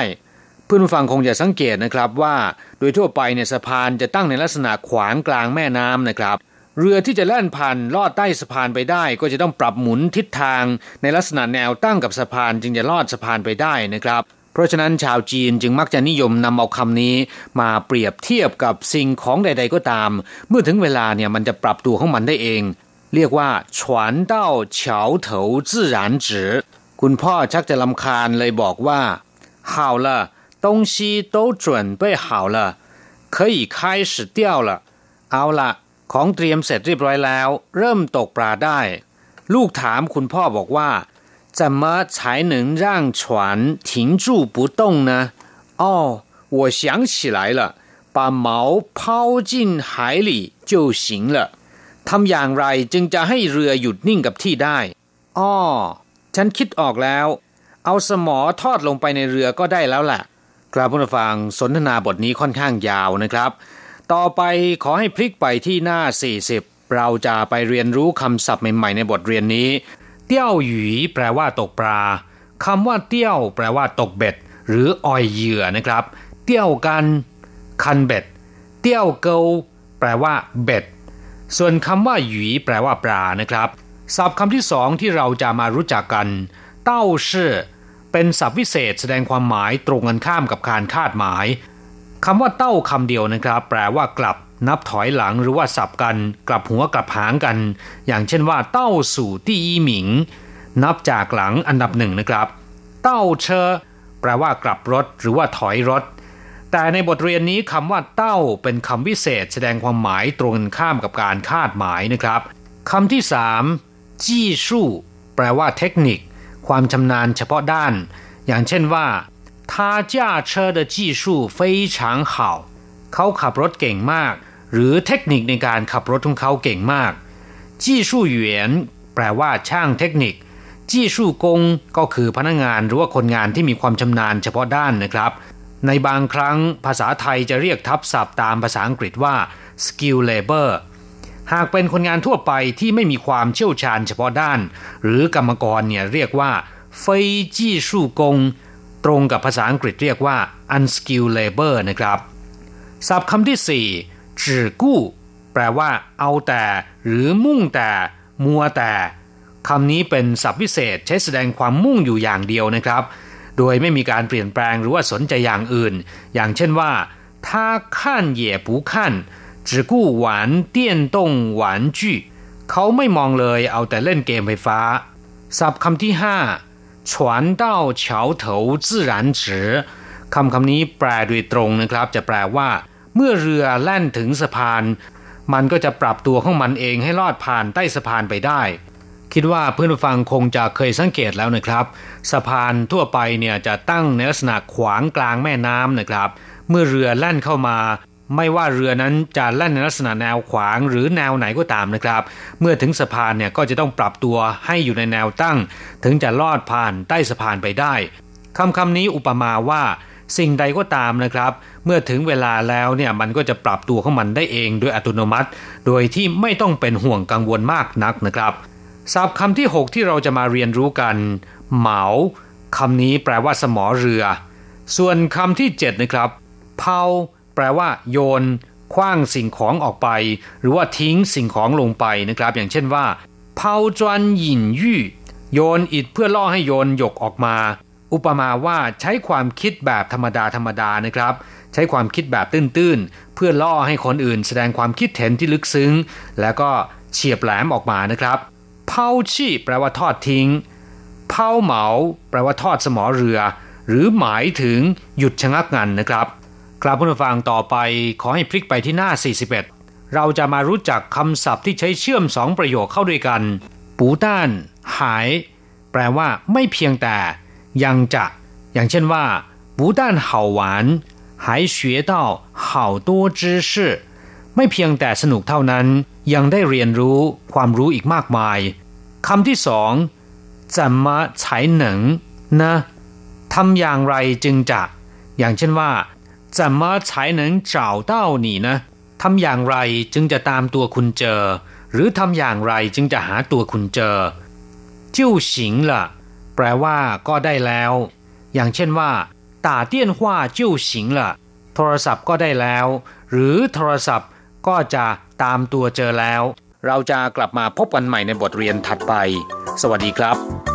เพื่อนผู้ฟังคงจะสังเกตนะครับว่า โดยทั่วไปเนี่ยสะพานจะตั้งในลักษณะขวางกลางแม่น้ำนะครับ เรือที่จะแล่นผ่านลอดใต้สะพานไปได้ ก็จะต้องปรับหมุนทิศทาง ในลักษณะแนวตั้งกับสะพานจึงจะลอดสะพานไปได้นะครับ เพราะฉะนั้นชาวจีนจึงมักจะนิยมนำเอาคำนี้ มาเปรียบเทียบกับสิ่งของใด ๆ ก็ตาม เมื่อถึงเวลาเนี่ยมันจะปรับตัวของมันได้เองเรียกว่า船到桥头自然直คุณพ่อชักจะลำคาญเลยบอกว่า好了东西都准备好了可以开始钓了เอาละ ของเตรียมเสร็จเรียบร้อยแล้ว เริ่มตกปลาได้ ลูกถามคุณพ่อบอกว่า怎么才能让船停住不动呢哦我想起来了把锚抛进海里就行了ทำอย่างไรจึงจะให้เรือหยุดนิ่งกับที่ได้ อ้อ ฉันคิดออกแล้ว เอาสมอทอดลงไปในเรือก็ได้แล้วแหละกราบผู้ฟังสนทนาบทนี้ค่อนข้างยาวนะครับ ต่อไปขอให้พลิกไปที่หน้า 40 เราจะไปเรียนรู้คำศัพท์ใหม่ๆในบทเรียนนี้ เตี้ยวหยีแปลว่าตกปลาคำว่าเตี้ยวแปลว่าตกเบ็ด หรืออ่อยเหยื่อนะครับ เตี้ยวกัน คันเบ็ด เตี้ยวเกาแปลว่าเบ็ด ส่วนคำว่าหยีแปลว่าปลานะครับศัพท์คำที่สองที่เราจะมารู้จักกัน เต้าชื่อเป็นศัพท์วิเศษแสดงความหมายตรงกันข้ามกับการคาดหมาย คำว่าเต้าคำเดียวนะครับ แปลว่ากลับนับถอยหลังหรือว่าสับกัน กลับหัวกลับหางกัน อย่างเช่นว่า เต้าสู่ที่อีหมิง นับจากหลังอันดับหนึ่งนะครับ เต้าเชอแปลว่ากลับรถหรือว่าถอยรถ แต่ในบทเรียนนี้คำว่าเต้าเป็นคำวิเศษ แสดงความหมายตรงข้ามกับการคาดหมายนะครับคำที่สามจี้สู้แปลว่าเทคนิค ความชำนาญเฉพาะด้าน อย่างเช่นว่า 他驾车的技术非常好เขาขับรถเก่งมาก หรือเทคนิคในการขับรถของเขาเก่งมากจี้สู้เหวียนแปลว่าช่างเทคนิคจี้สู้กงก็คือพนักงานหรือว่าคนงานที่มีความชำนาญเฉพาะด้านนะครับในบางครั้งภาษาไทยจะเรียกทับศัพท์ตามภาษาอังกฤษว่า skill labor หากเป็นคนงานทั่วไปที่ไม่มีความเชี่ยวชาญเฉพาะด้าน หรือกรรมกรเนี่ยเรียกว่าเฟยจี้สู้กง ตรงกับภาษาอังกฤษเรียกว่า unskilled labor นะครับศัพท์คำที่ 4จื่อกู้ แปลว่า เอาแต่ หรือมุ่งแต่ มัวแต่คำนี้เป็นศัพท์พิเศษใช้แสดงความมุ่งอยู่อย่างเดียวนะครับ โดยไม่มีการเปลี่ยนแปลงหรือว่าสนใจอย่างอื่น อย่างเช่นว่าถ้าขั้นเย่ปูขั้นจื่อกู้าเขาไม่มองเลยเอาแต่เล่นเกมไฟฟ้าศัพท์คำที่ห้า 船到桥头自然直คำคำนี้แปลโดยตรงนะครับ จะแปลว่า เมื่อเรือแล่นถึงสะพาน มันก็จะปรับตัวของมันเองให้ลอดผ่านใต้สะพานไปได้คิดว่าเพื่อนผู้ฟังคงจะเคยสังเกตแล้วนะครับสะพานทั่วไปเนี่ยจะตั้งในลักษณะขวางกลางแม่น้ำนะครับ เมื่อเรือแล่นเข้ามา ไม่ว่าเรือนั้นจะแล่นในลักษณะแนวขวางหรือแนวไหนก็ตามนะครับ เมื่อถึงสะพานเนี่ยก็จะต้องปรับตัวให้อยู่ในแนวตั้ง ถึงจะลอดผ่านใต้สะพานไปได้คำคำนี้อุปมาว่า สิ่งใดก็ตามนะครับ เมื่อถึงเวลาแล้วเนี่ยมันก็จะปรับตัวของมันได้เองโดยอัตโนมัติ โดยที่ไม่ต้องเป็นห่วงกังวลมากนักนะครับศัพท์คำที่ 6 ที่เราจะมาเรียนรู้กัน เหมาคำนี้แปลว่าสมอเรือ ส่วนคำที่ 7 นะครับ เผา แปลว่า โยนคว้างสิ่งของออกไป หรือว่าทิ้งสิ่งของลงไปนะครับ อย่างเช่นว่าเผาจวนหยินยู่โยนอิดเพื่อล่อให้โยนหยกออกมา อุปมาว่าใช้ความคิดแบบธรรมดาธรรมดานะครับ ใช้ความคิดแบบตื้นๆ เพื่อล่อให้คนอื่น แสดงความคิดเห็นที่ลึกซึ้ง แล้วก็เฉียบแหลมออกมานะครับเผาชี่แปลว่าทอดทิ้งเผาเหมา แปลว่าทอดสมอเรือ หรือหมายถึงหยุดชะงักงันนะครับ กลับผู้ฟังต่อไปขอให้พลิกไปที่หน้า 41 เราจะมารู้จักคำศัพท์ที่ใช้เชื่อมสองประโยคเข้าด้วยกัน ปูต้าน หาย แปลว่าไม่เพียงแต่ ยังจะ อย่างเช่นว่าปูต้านเห่าหวานหายเฉียเข่าตัวไม่เพียงแต่สนุกเท่านั้น ยังได้เรียนรู้ความรู้อีกมากมายคำที่สองจะมาฉายหนังนะทำอย่างไรจึงจะ อย่างเช่นว่า 怎么才能找到你呢 ทำอย่างไรจึงจะตามตัวคุณเจอ หรือทำอย่างไรจึงจะหาตัวคุณเจอ就行了แปลว่าก็ได้แล้ว อย่างเช่นว่า打电话就行了โทรศัพท์ก็ได้แล้ว หรือโทรศัพท์ก็จะตามตัวเจอแล้ว เราจะกลับมาพบกันใหม่ในบทเรียนถัดไป สวัสดีครับ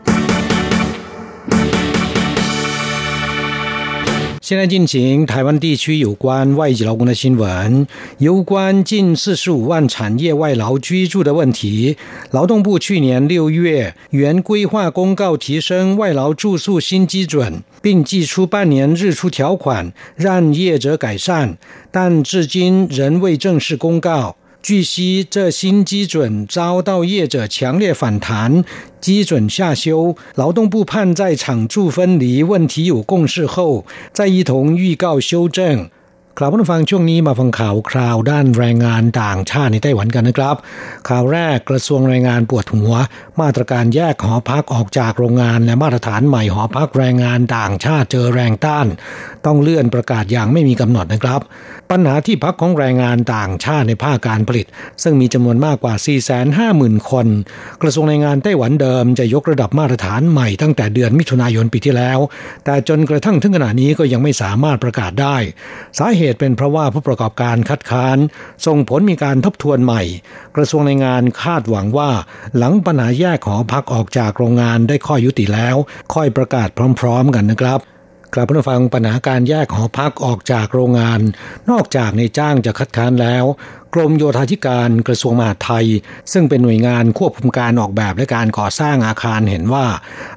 现在进行台湾地区有关外籍劳工的新闻。有关近四十五万产业外劳居住的问题，劳动部去年六月原规划公告提升外劳住宿新基准，并寄出半年日出条款，让业者改善，但至今仍未正式公告。据悉，这新基准遭到业者强烈反弹，基准下修。劳动部盼在厂住分离问题有共识后，再一同预告修正。ครับผู้ฟังช่วงนี้มาฟังข่าวคราวด้านแรงงานต่างชาติในไต้หวันกันนะครับ ข่าวแรกกระทรวงแรงงานปวดหัว มาตรการแยกหอพักออกจากโรงงานและมาตรฐานใหม่หอพักแรงงานต่างชาติเจอแรงต้าน ต้องเลื่อนประกาศอย่างไม่มีกำหนดนะครับ ปัญหาที่พักของแรงงานต่างชาติในภาคการผลิต ซึ่งมีจำนวนมากกว่า 450,000 คน กระทรวงแรงงานไต้หวันเดิมจะยกระดับมาตรฐานใหม่ตั้งแต่เดือนมิถุนายนปีที่แล้ว แต่จนกระทั่งถึงขณะนี้ก็ยังไม่สามารถประกาศได้ สาเหตุเป็นเพราะว่าผู้ประกอบการคัดค้าน ส่งผลมีการทบทวนใหม่ กระทรวงแรงงานคาดหวังว่า หลังปัญหาแยกขอพักออกจากโรงงานได้ข้อยุติแล้ว ค่อยประกาศพร้อม ๆ กันนะครับ กลับมาฟังปัญหาการแยกหอพักออกจากโรงงาน นอกจากในจ้างจะคัดค้านแล้ว กรมโยธาธิการกระทรวงมหาดไทย ซึ่งเป็นหน่วยงานควบคุมการออกแบบและการก่อสร้างอาคารเห็นว่า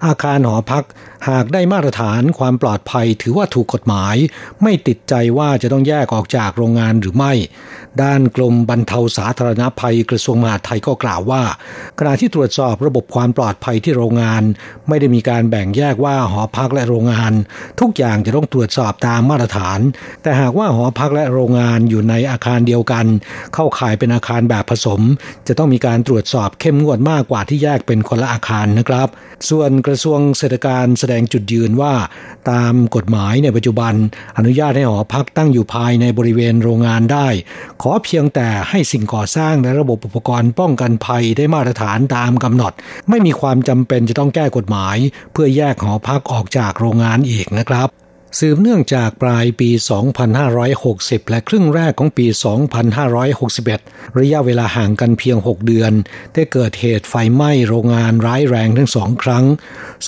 อาคารหอพักหากได้มาตรฐานความปลอดภัยถือว่าถูกกฎหมาย ไม่ติดใจว่าจะต้องแยกออกจากโรงงานหรือไม่ ด้านกรมบรรเทาสาธารณภัยกระทรวงมหาดไทยก็กล่าวว่าขณะที่ตรวจสอบระบบความปลอดภัยที่โรงงาน ไม่ได้มีการแบ่งแยกว่าหอพักและโรงงาน ทุกอย่างจะต้องตรวจสอบตามมาตรฐาน แต่หากว่าหอพักและโรงงานอยู่ในอาคารเดียวกันเข้าข่ายเป็นอาคารแบบผสม จะต้องมีการตรวจสอบเข้มงวดมากกว่าที่แยกเป็นคนละอาคารนะครับ ส่วนกระทรวงเศรษฐการแสดงจุดยืนว่า ตามกฎหมายในปัจจุบัน อนุญาตให้หอพักตั้งอยู่ภายในบริเวณโรงงานได้ ขอเพียงแต่ให้สิ่งก่อสร้างและระบบอุปกรณ์ป้องกันภัยได้มาตรฐานตามกำหนด ไม่มีความจำเป็นจะต้องแก้กฎหมาย เพื่อแยกหอพักออกจากโรงงานอีกนะครับ สืบเนื่องจากปลายปี 2560 และครึ่งแรกของปี 2561 ระยะเวลาห่างกันเพียง 6 เดือน ได้เกิดเหตุไฟไหม้โรงงานร้ายแรงทั้งสองครั้ง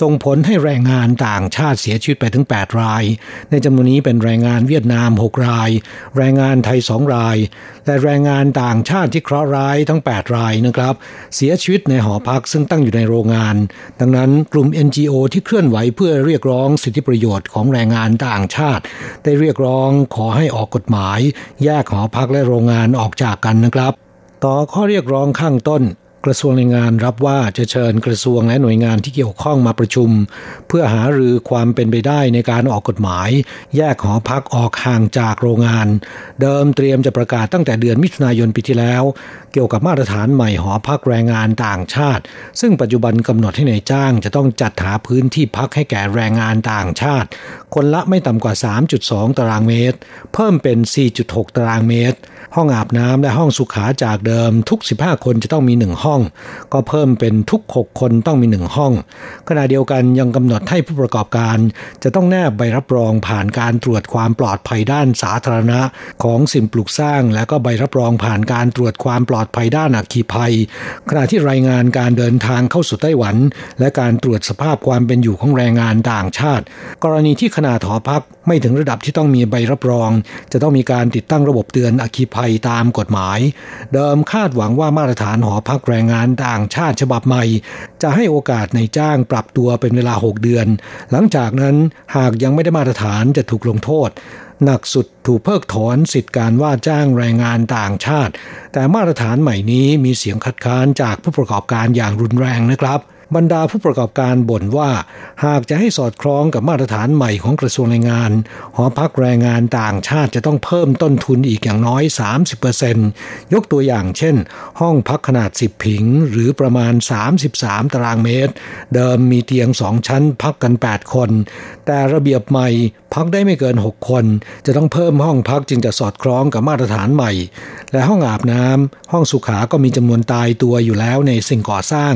ส่งผลให้แรงงานต่างชาติเสียชีวิตไปถึง 8 ราย ในจำนวนนี้เป็นแรงงานเวียดนาม 6 ราย แรงงานไทย 2 ราย และแรงงานต่างชาติที่เคราะห์ร้ายทั้ง 8 รายนะครับ เสียชีวิตในหอพักซึ่งตั้งอยู่ในโรงงาน ดังนั้นกลุ่ม NGO ที่เคลื่อนไหวเพื่อเรียกร้องสิทธิประโยชน์ของแรงงานต่างชาติ ได้เรียกร้องขอให้ออกกฎหมาย แยกหอพักและโรงงานออกจากกันนะครับ ต่อข้อเรียกร้องข้างต้น กระทรวงแรงงานรับว่าจะเชิญกระทรวงและหน่วยงานที่เกี่ยวข้องมาประชุม เพื่อหารือความเป็นไปได้ในการออกกฎหมาย แยกหอพักออกห่างจากโรงงาน เดิมเตรียมจะประกาศตั้งแต่เดือนมิถุนายนปีที่แล้ว เกี่ยวกับมาตรฐานใหม่หอพักแรงงานต่างชาติ ซึ่งปัจจุบันกำหนดให้ในายจ้าง จะต้องจัดหาพื้นที่พักให้แก่แรงงานต่างชาติ คนละไม่ต่ำกว่า 3.2 ตารางเมตร เพิ่มเป็น 4.6 ตารางเมตร ห้องอาบน้ำและห้องสุขาจากเดิมทุก 15 คนจะต้องมีหนึ่งห้อง ก็เพิ่มเป็นทุก 6 คนต้องมีหนึ่งห้อง ขณะเดียวกันยังกำหนดให้ผู้ประกอบการ จะต้องแนบใบรับรองผ่านการตรวจความปลอดภัยด้านสาธารณะ ของสิ่งปลูกสร้าง และก็ใบรับรองผ่านการตรวจความปลอดภัยด้านอัคคีภัย ขณะที่รายงานการเดินทางเข้าสู่ไต้หวัน และการตรวจสภาพความเป็นอยู่ของแรงงานต่างชาติ กรณีที่ขนาดหอพักไม่ถึงระดับที่ต้องมีใบรับรอง จะต้องมีการติดตั้งระบบเตือนอัคคีภัยตามกฎหมาย เดิมคาดหวังว่ามาตรฐานหอพักแรงงานต่างชาติฉบับใหม่ จะให้โอกาสในจ้างปรับตัวเป็นเวลา 6 เดือน หลังจากนั้นหากยังไม่ได้มาตรฐานจะถูกลงโทษหนักสุดถูกเพิกถอนสิทธิการว่าจ้างแรงงานต่างชาติ แต่มาตรฐานใหม่นี้มีเสียงคัดค้านจากผู้ประกอบการอย่างรุนแรงนะครับ บรรดาผู้ประกอบการบ่นว่า หากจะให้สอดคล้องกับมาตรฐานใหม่ของกระทรวงแรงงาน หอพักแรงงานต่างชาติจะต้องเพิ่มต้นทุนอีกอย่างน้อย 30%ยกตัวอย่างเช่น ห้องพักขนาด 10 ผิง หรือประมาณ 33 ตารางเมตร เดิมมีเตียง2ชั้นพักกัน 8 คน แต่ระเบียบใหม่พักได้ไม่เกิน 6 คน จะต้องเพิ่มห้องพักจึงจะสอดคล้องกับมาตรฐานใหม่ และห้องอาบน้ำห้องสุขา ก็มีจำนวนตายตัวอยู่แล้วในสิ่งก่อสร้าง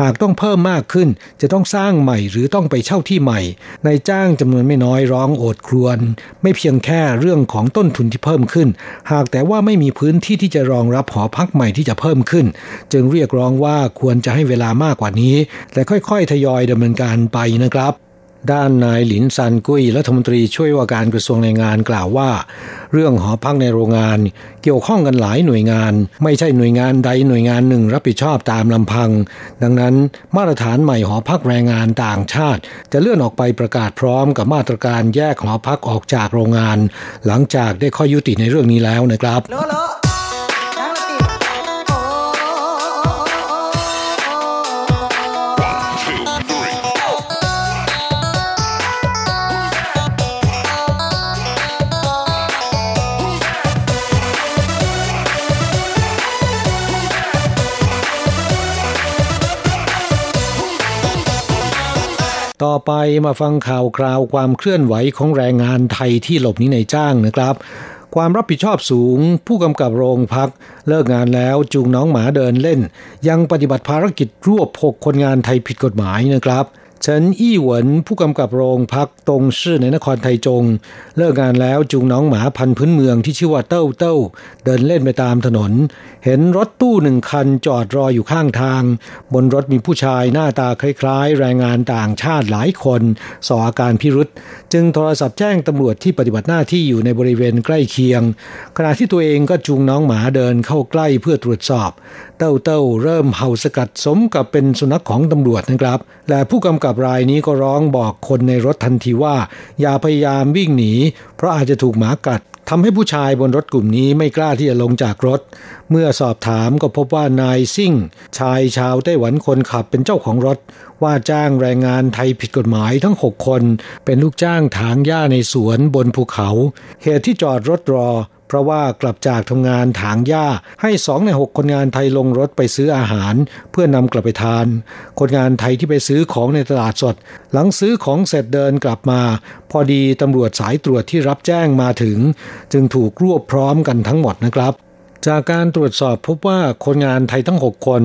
หากต้องเพิ่มมากขึ้น จะต้องสร้างใหม่หรือต้องไปเช่าที่ใหม่ ในจ้างจำนวนไม่น้อยร้องโอดครวญไม่เพียงแค่เรื่องของต้นทุนที่เพิ่มขึ้น หากแต่ว่าไม่มีพื้นที่ที่จะรองรับหอพักใหม่ที่จะเพิ่มขึ้น จึงเรียกร้องว่าควรจะให้เวลามากกว่านี้ และค่อยๆ ทยอยดำเนินการไปนะครับ ด้านนายหลินซันกุ้ยรัฐมนตรีช่วยว่าการกระทรวงแรงงานกล่าวว่า เรื่องหอพักในโรงงานเกี่ยวข้องกันหลายหน่วยงาน ไม่ใช่หน่วยงานใดหน่วยงานหนึ่งรับผิดชอบตามลำพัง ดังนั้นมาตรฐานใหม่หอพักแรงงานต่างชาติ จะเลื่อนออกไปประกาศพร้อมกับมาตรการแยกหอพักออกจากโรงงาน หลังจากได้ข้อยุติในเรื่องนี้แล้วนะครับ ต่อไปมาฟังข่าวคราวความเคลื่อนไหวของแรงงานไทยที่หลบหนีในจ้างนะครับ ความรับผิดชอบสูง ผู้กำกับโรงพัก เลิกงานแล้วจูงน้องหมาเดินเล่น ยังปฏิบัติภารกิจรวบหกคนงานไทยผิดกฎหมายนะครับ เฉินอี้หวนผู้กำกับโรงพักตรงชื่อในนครไทจง เลิกงานแล้วจูงน้องหมาพันพื้นเมืองที่ชื่อว่าเต้าเต้า เดินเล่นไปตามถนน เห็นรถตู้หนึ่งคันจอดรออยู่ข้างทาง บนรถมีผู้ชายหน้าตาคล้ายๆ แรงงานต่างชาติหลายคนสออาการพิรุษจึงโทรศัพท์แจ้งตำรวจที่ปฏิบัติหน้าที่อยู่ในบริเวณใกล้เคียง ขณะที่ตัวเองก็จูงน้องหมาเดินเข้าใกล้เพื่อตรวจสอบ เต้าเต้าเริ่มเห่าสกัดสมกับเป็นสุนัขของตำรวจนะครับ และผู้กำกับรายนี้ก็ร้องบอกคนในรถทันทีว่า อย่าพยายามวิ่งหนี เพราะอาจจะถูกหมากัดทำให้ผู้ชายบนรถกลุ่มนี้ไม่กล้าที่จะลงจากรถ เมื่อสอบถามก็พบว่านายซิ่ง ชายชาวไต้หวันคนขับเป็นเจ้าของรถ ว่าจ้างแรงงานไทยผิดกฎหมายทั้ง 6 คน เป็นลูกจ้างถางหญ้าในสวนบนภูเขา เหตุที่จอดรถรอ เพราะว่ากลับจากทำงานถางหญ้าให้สองในหกคนงานไทยลงรถไปซื้ออาหาร เพื่อนำกลับไปทาน คนงานไทยที่ไปซื้อของในตลาดสด หลังซื้อของเสร็จเดินกลับมา พอดีตำรวจสายตรวจที่รับแจ้งมาถึง จึงถูกรวบพร้อมกันทั้งหมดนะครับ จากการตรวจสอบพบว่าคนงานไทยทั้ง 6 คน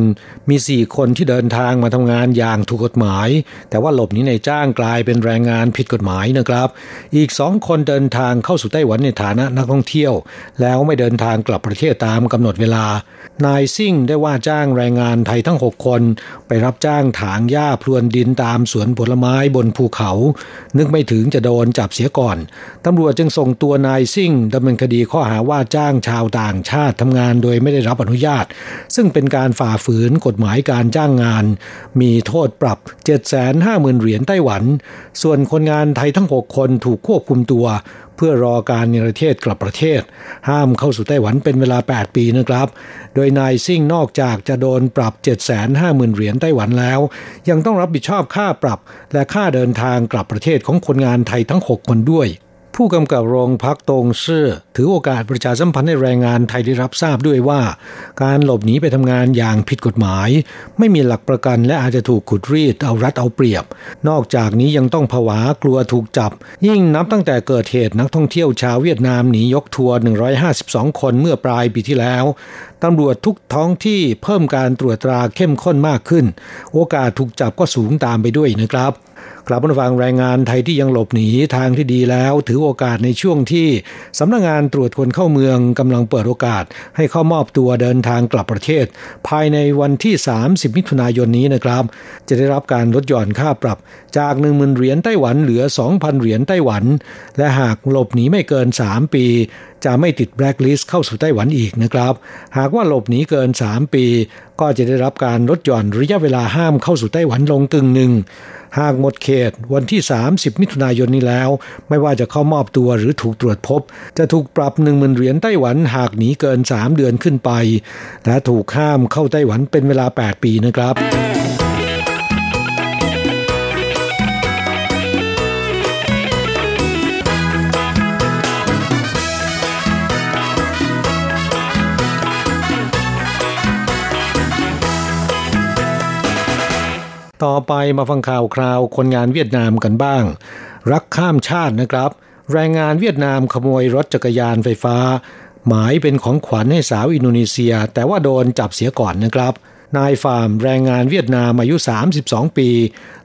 มี 4 คนที่เดินทางมาทำงานอย่างถูกกฎหมาย แต่ว่าหลบหนีในจ้างกลายเป็นแรงงานผิดกฎหมายนะครับ อีกสองคนเดินทางเข้าสู่ไต้หวันในฐานะนักท่องเที่ยว แล้วไม่เดินทางกลับประเทศตามกำหนดเวลา นายซิ่งได้ว่าจ้างแรงงานไทยทั้ง 6 คน ไปรับจ้างถางหญ้าพรวนดินตามสวนผลไม้บนภูเขา นึกไม่ถึงจะโดนจับเสียก่อน ตำรวจจึงส่งตัวนายซิ่งดำเนินคดีข้อหาว่าจ้างชาวต่างชาติทำงานโดยไม่ได้รับอนุญาต ซึ่งเป็นการฝ่าฝืนกฎหมายการจ้างงาน มีโทษปรับ 750,000เหรียญไต้หวัน ส่วนคนงานไทยทั้ง 6 คนถูกควบคุมตัว เพื่อรอการนิรเทศกลับประเทศ ห้ามเข้าสู่ไต้หวันเป็นเวลา 8 ปีนะครับ โดยนายซิ่งนอกจากจะโดนปรับ 750,000 เหรียญไต้หวันแล้ว ยังต้องรับผิดชอบค่าปรับและค่าเดินทางกลับประเทศของคนงานไทยทั้ง 6 คนด้วย ผู้กำกับโรงพักตรงชื่อถือโอกาสประชาสัมพันธ์ให้แรงงานไทยได้รับทราบด้วยว่า การหลบหนีไปทำงานอย่างผิดกฎหมาย ไม่มีหลักประกันและอาจจะถูกขุดรีดเอารัดเอาเปรียบ นอกจากนี้ยังต้องผวากลัวถูกจับ ยิ่งนับตั้งแต่เกิดเหตุนักท่องเที่ยวชาวเวียดนามหนียกทัวร์ 152 คนเมื่อปลายปีที่แล้วตำรวจทุกท้องที่เพิ่มการตรวจตราเข้มข้นมากขึ้น โอกาสถูกจับก็สูงตามไปด้วยนะครับ กลับมาฟังรายงานไทยที่ยังหลบหนีทางที่ดีแล้ว ถือโอกาสในช่วงที่สำนักงงานตรวจคนเข้าเมืองกำลังเปิดโอกาส ให้เข้ามอบตัวเดินทางกลับประเทศ ภายในวันที่ 30 มิถุนายนนี้นะครับ จะได้รับการลดหย่อนค่าปรับจาก 1 0,000 เหรียญไต้หวันเหลือ 2,000 เหรียญไต้หวัน และหากหลบหนีไม่เกิน 3 ปีจะไม่ติดแบล็คลิสต์เข้าสู่ไต้หวันอีกนะครับ หากว่าหลบหนีเกิน 3 ปี ก็จะได้รับการลดหย่อนระยะเวลาห้ามเข้าสู่ไต้หวันลงกึ่งหนึ่ง หากหมดเขตวันที่ 30 มิถุนายนนี้แล้ว ไม่ว่าจะเข้ามอบตัวหรือถูกตรวจพบ จะถูกปรับ1 0,000เหรียญไต้หวันหากหนีเกิน 3 เดือนขึ้นไป และถูกห้ามเข้าไต้หวันเป็นเวลา 8 ปีนะครับ ต่อไปมาฟังข่าวคราวคนงานเวียดนามกันบ้าง รักข้ามชาตินะครับ แรงงานเวียดนามขโมยรถจักรยานไฟฟ้า หมายเป็นของขวัญให้สาวอินโดนีเซีย แต่ว่าโดนจับเสียก่อนนะครับ นายฟาร์มแรงงานเวียดนามอายุ 32 ปี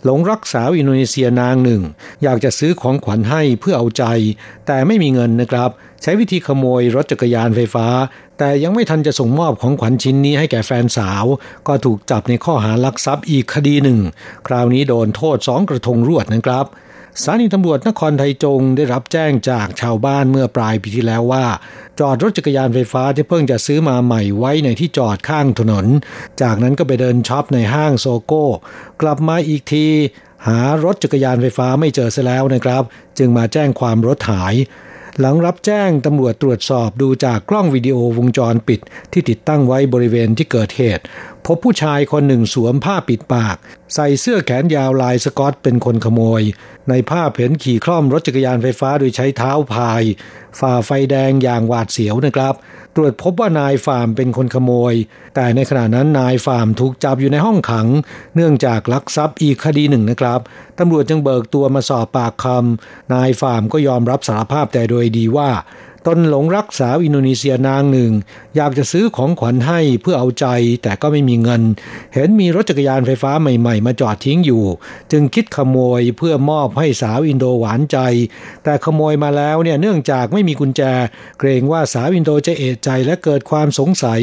หลงรักสาวอินโดนีเซียนางหนึ่ง อยากจะซื้อของขวัญให้เพื่อเอาใจ แต่ไม่มีเงินนะครับ ใช้วิธีขโมยรถจักรยานไฟฟ้า แต่ยังไม่ทันจะส่งมอบของขวัญชิ้นนี้ให้แก่แฟนสาว ก็ถูกจับในข้อหาลักทรัพย์อีกคดีหนึ่ง คราวนี้โดนโทษสองกระทงรวดนะครับ สถานีตำรวจนครไทยจงได้รับแจ้งจากชาวบ้านเมื่อปลายปีที่แล้วว่า จอดรถจักรยานไฟฟ้าที่เพิ่งจะซื้อมาใหม่ไว้ในที่จอดข้างถนน จากนั้นก็ไปเดินช็อปในห้างโซโก้ กลับมาอีกที หารถจักรยานไฟฟ้าไม่เจอซะแล้วนะครับ จึงมาแจ้งความรถหาย หลังรับแจ้งตำรวจตรวจสอบดูจากกล้องวิดีโอวงจรปิด ที่ติดตั้งไว้บริเวณที่เกิดเหตุพบผู้ชายคนหนึ่งสวมผ้าปิดปาก ใส่เสื้อแขนยาวลายสกอตเป็นคนขโมย ในภาพเห็นขี่คล่อมรถจักรยานไฟฟ้าโดยใช้เท้าพาย ฝ่าไฟแดงอย่างหวาดเสียวนะครับ ตรวจพบว่านายฟาร์มเป็นคนขโมย แต่ในขณะนั้นนายฟาร์มถูกจับอยู่ในห้องขัง เนื่องจากลักทรัพย์อีกคดีหนึ่งนะครับตำรวจจึงเบิกตัวมาสอบปากคำนายฟาร์มก็ยอมรับสารภาพแต่โดยดีว่า ตนหลงรักสาวอินโดนีเซียนางหนึ่ง อยากจะซื้อของขวัญให้เพื่อเอาใจ แต่ก็ไม่มีเงิน เห็นมีรถจักรยานไฟฟ้าใหม่ๆ มาจอดทิ้งอยู่ จึงคิดขโมยเพื่อมอบให้สาวอินโดหวานใจ แต่ขโมยมาแล้วเนี่ยเนื่องจากไม่มีกุญแจ เกรงว่าสาวอินโดจะเอะใจและเกิดความสงสัย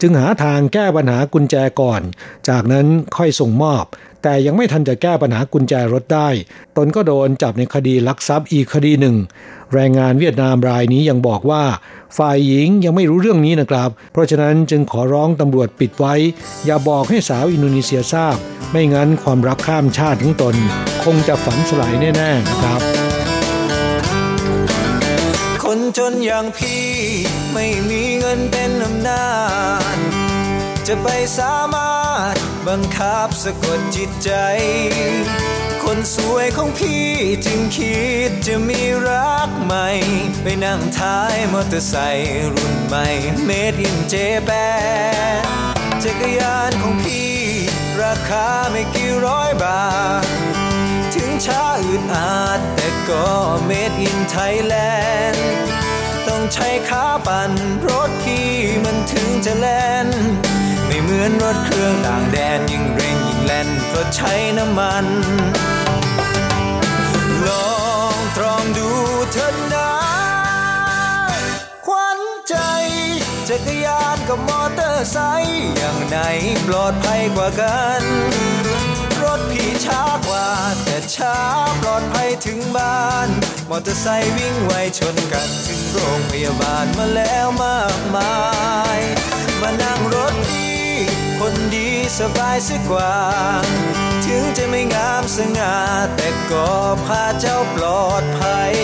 จึงหาทางแก้ปัญหากุญแจก่อน จากนั้นค่อยส่งมอบแต่ยังไม่ทันจะแก้ปัญหากุญแจรถได้ ตนก็โดนจับในคดีลักทรัพย์อีกคดีหนึ่ง แรงงานเวียดนามรายนี้ยังบอกว่า ฝ่ายหญิงยังไม่รู้เรื่องนี้นะครับ เพราะฉะนั้นจึงขอร้องตำรวจปิดไว้ อย่าบอกให้สาวอินโดนีเซียทราบ ไม่งั้นความรักข้ามชาติของตน คงจะฝันสลายแน่ๆนะครับ คนจนอย่างพี่ไม่มีเงินเป็นอำนาจจะไปสามารถบังคับสะกดจิตใจ คนสวยของพี่จึงคิดจะมีรักใหม่ ไปนั่งท้ายมอเตอร์ไซค์รุ่นใหม่ made in Japan จักรยานของพี่ ราคาไม่กี่ร้อยบาท ถึงช้าอืดอาดแต่ก็ made in Thailand ต้องใช้ขาปั่นรถพี่มันถึงจะแล่นไม่เหมือนรถเครื่องต่างแดนยิ่งเร่งยิ่งแล่นเพราะใช้น้ำมัน ลองตรองดูเถิดนะควันใจ จักรยานกับมอเตอร์ไซค์อย่างไหนปลอดภัยกว่ากัน รถพี่ช้ากว่า แต่ช้าปลอดภัยถึงบ้าน มอเตอร์ไซค์วิ่งไวชนกันถึงโรงพยาบาลมาแล้วมากมาย มานั่งรถพี่คนดีสบายสิกว่า ถึงจะไม่งามสง่าแต่ก็พาเจ้าปลอดภัย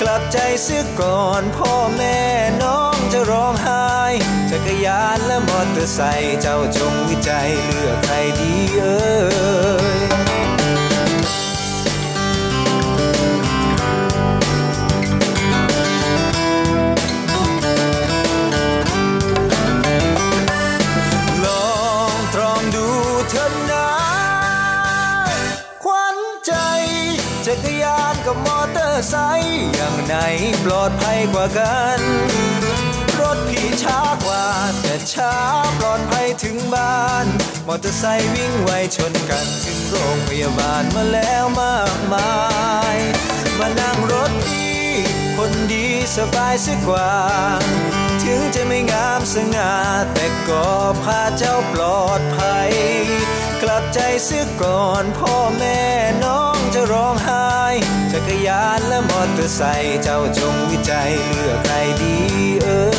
กลับใจเสียก่อนพ่อแม่น้องจะร้องไห้จักรยานและมอเตอร์ไซค์เจ้าจงวิจัยเลือกใครดีเอ่ย กับมอเตอร์ไซค์อย่างไหนปลอดภัยกว่ากันรรถพี่ช้ากว่า แต่ช้าปลอดภัยถึงบ้าน มอเตอร์ไซค์วิ่งไวชนกันถึงโรงพยาบาลมาแล้วมากมาย มานั่งรถพี่คนดีสบายสักกว่า ถึงจะไม่งามสง่าแต่ก็พาเจ้าปลอดภัย กลับใจเสียก่อน พ่อแม่น้องจะร้องไห้จักรยานและมอเตอร์ไซค์เจ้าจงวิจัยเลือกใครดีเออ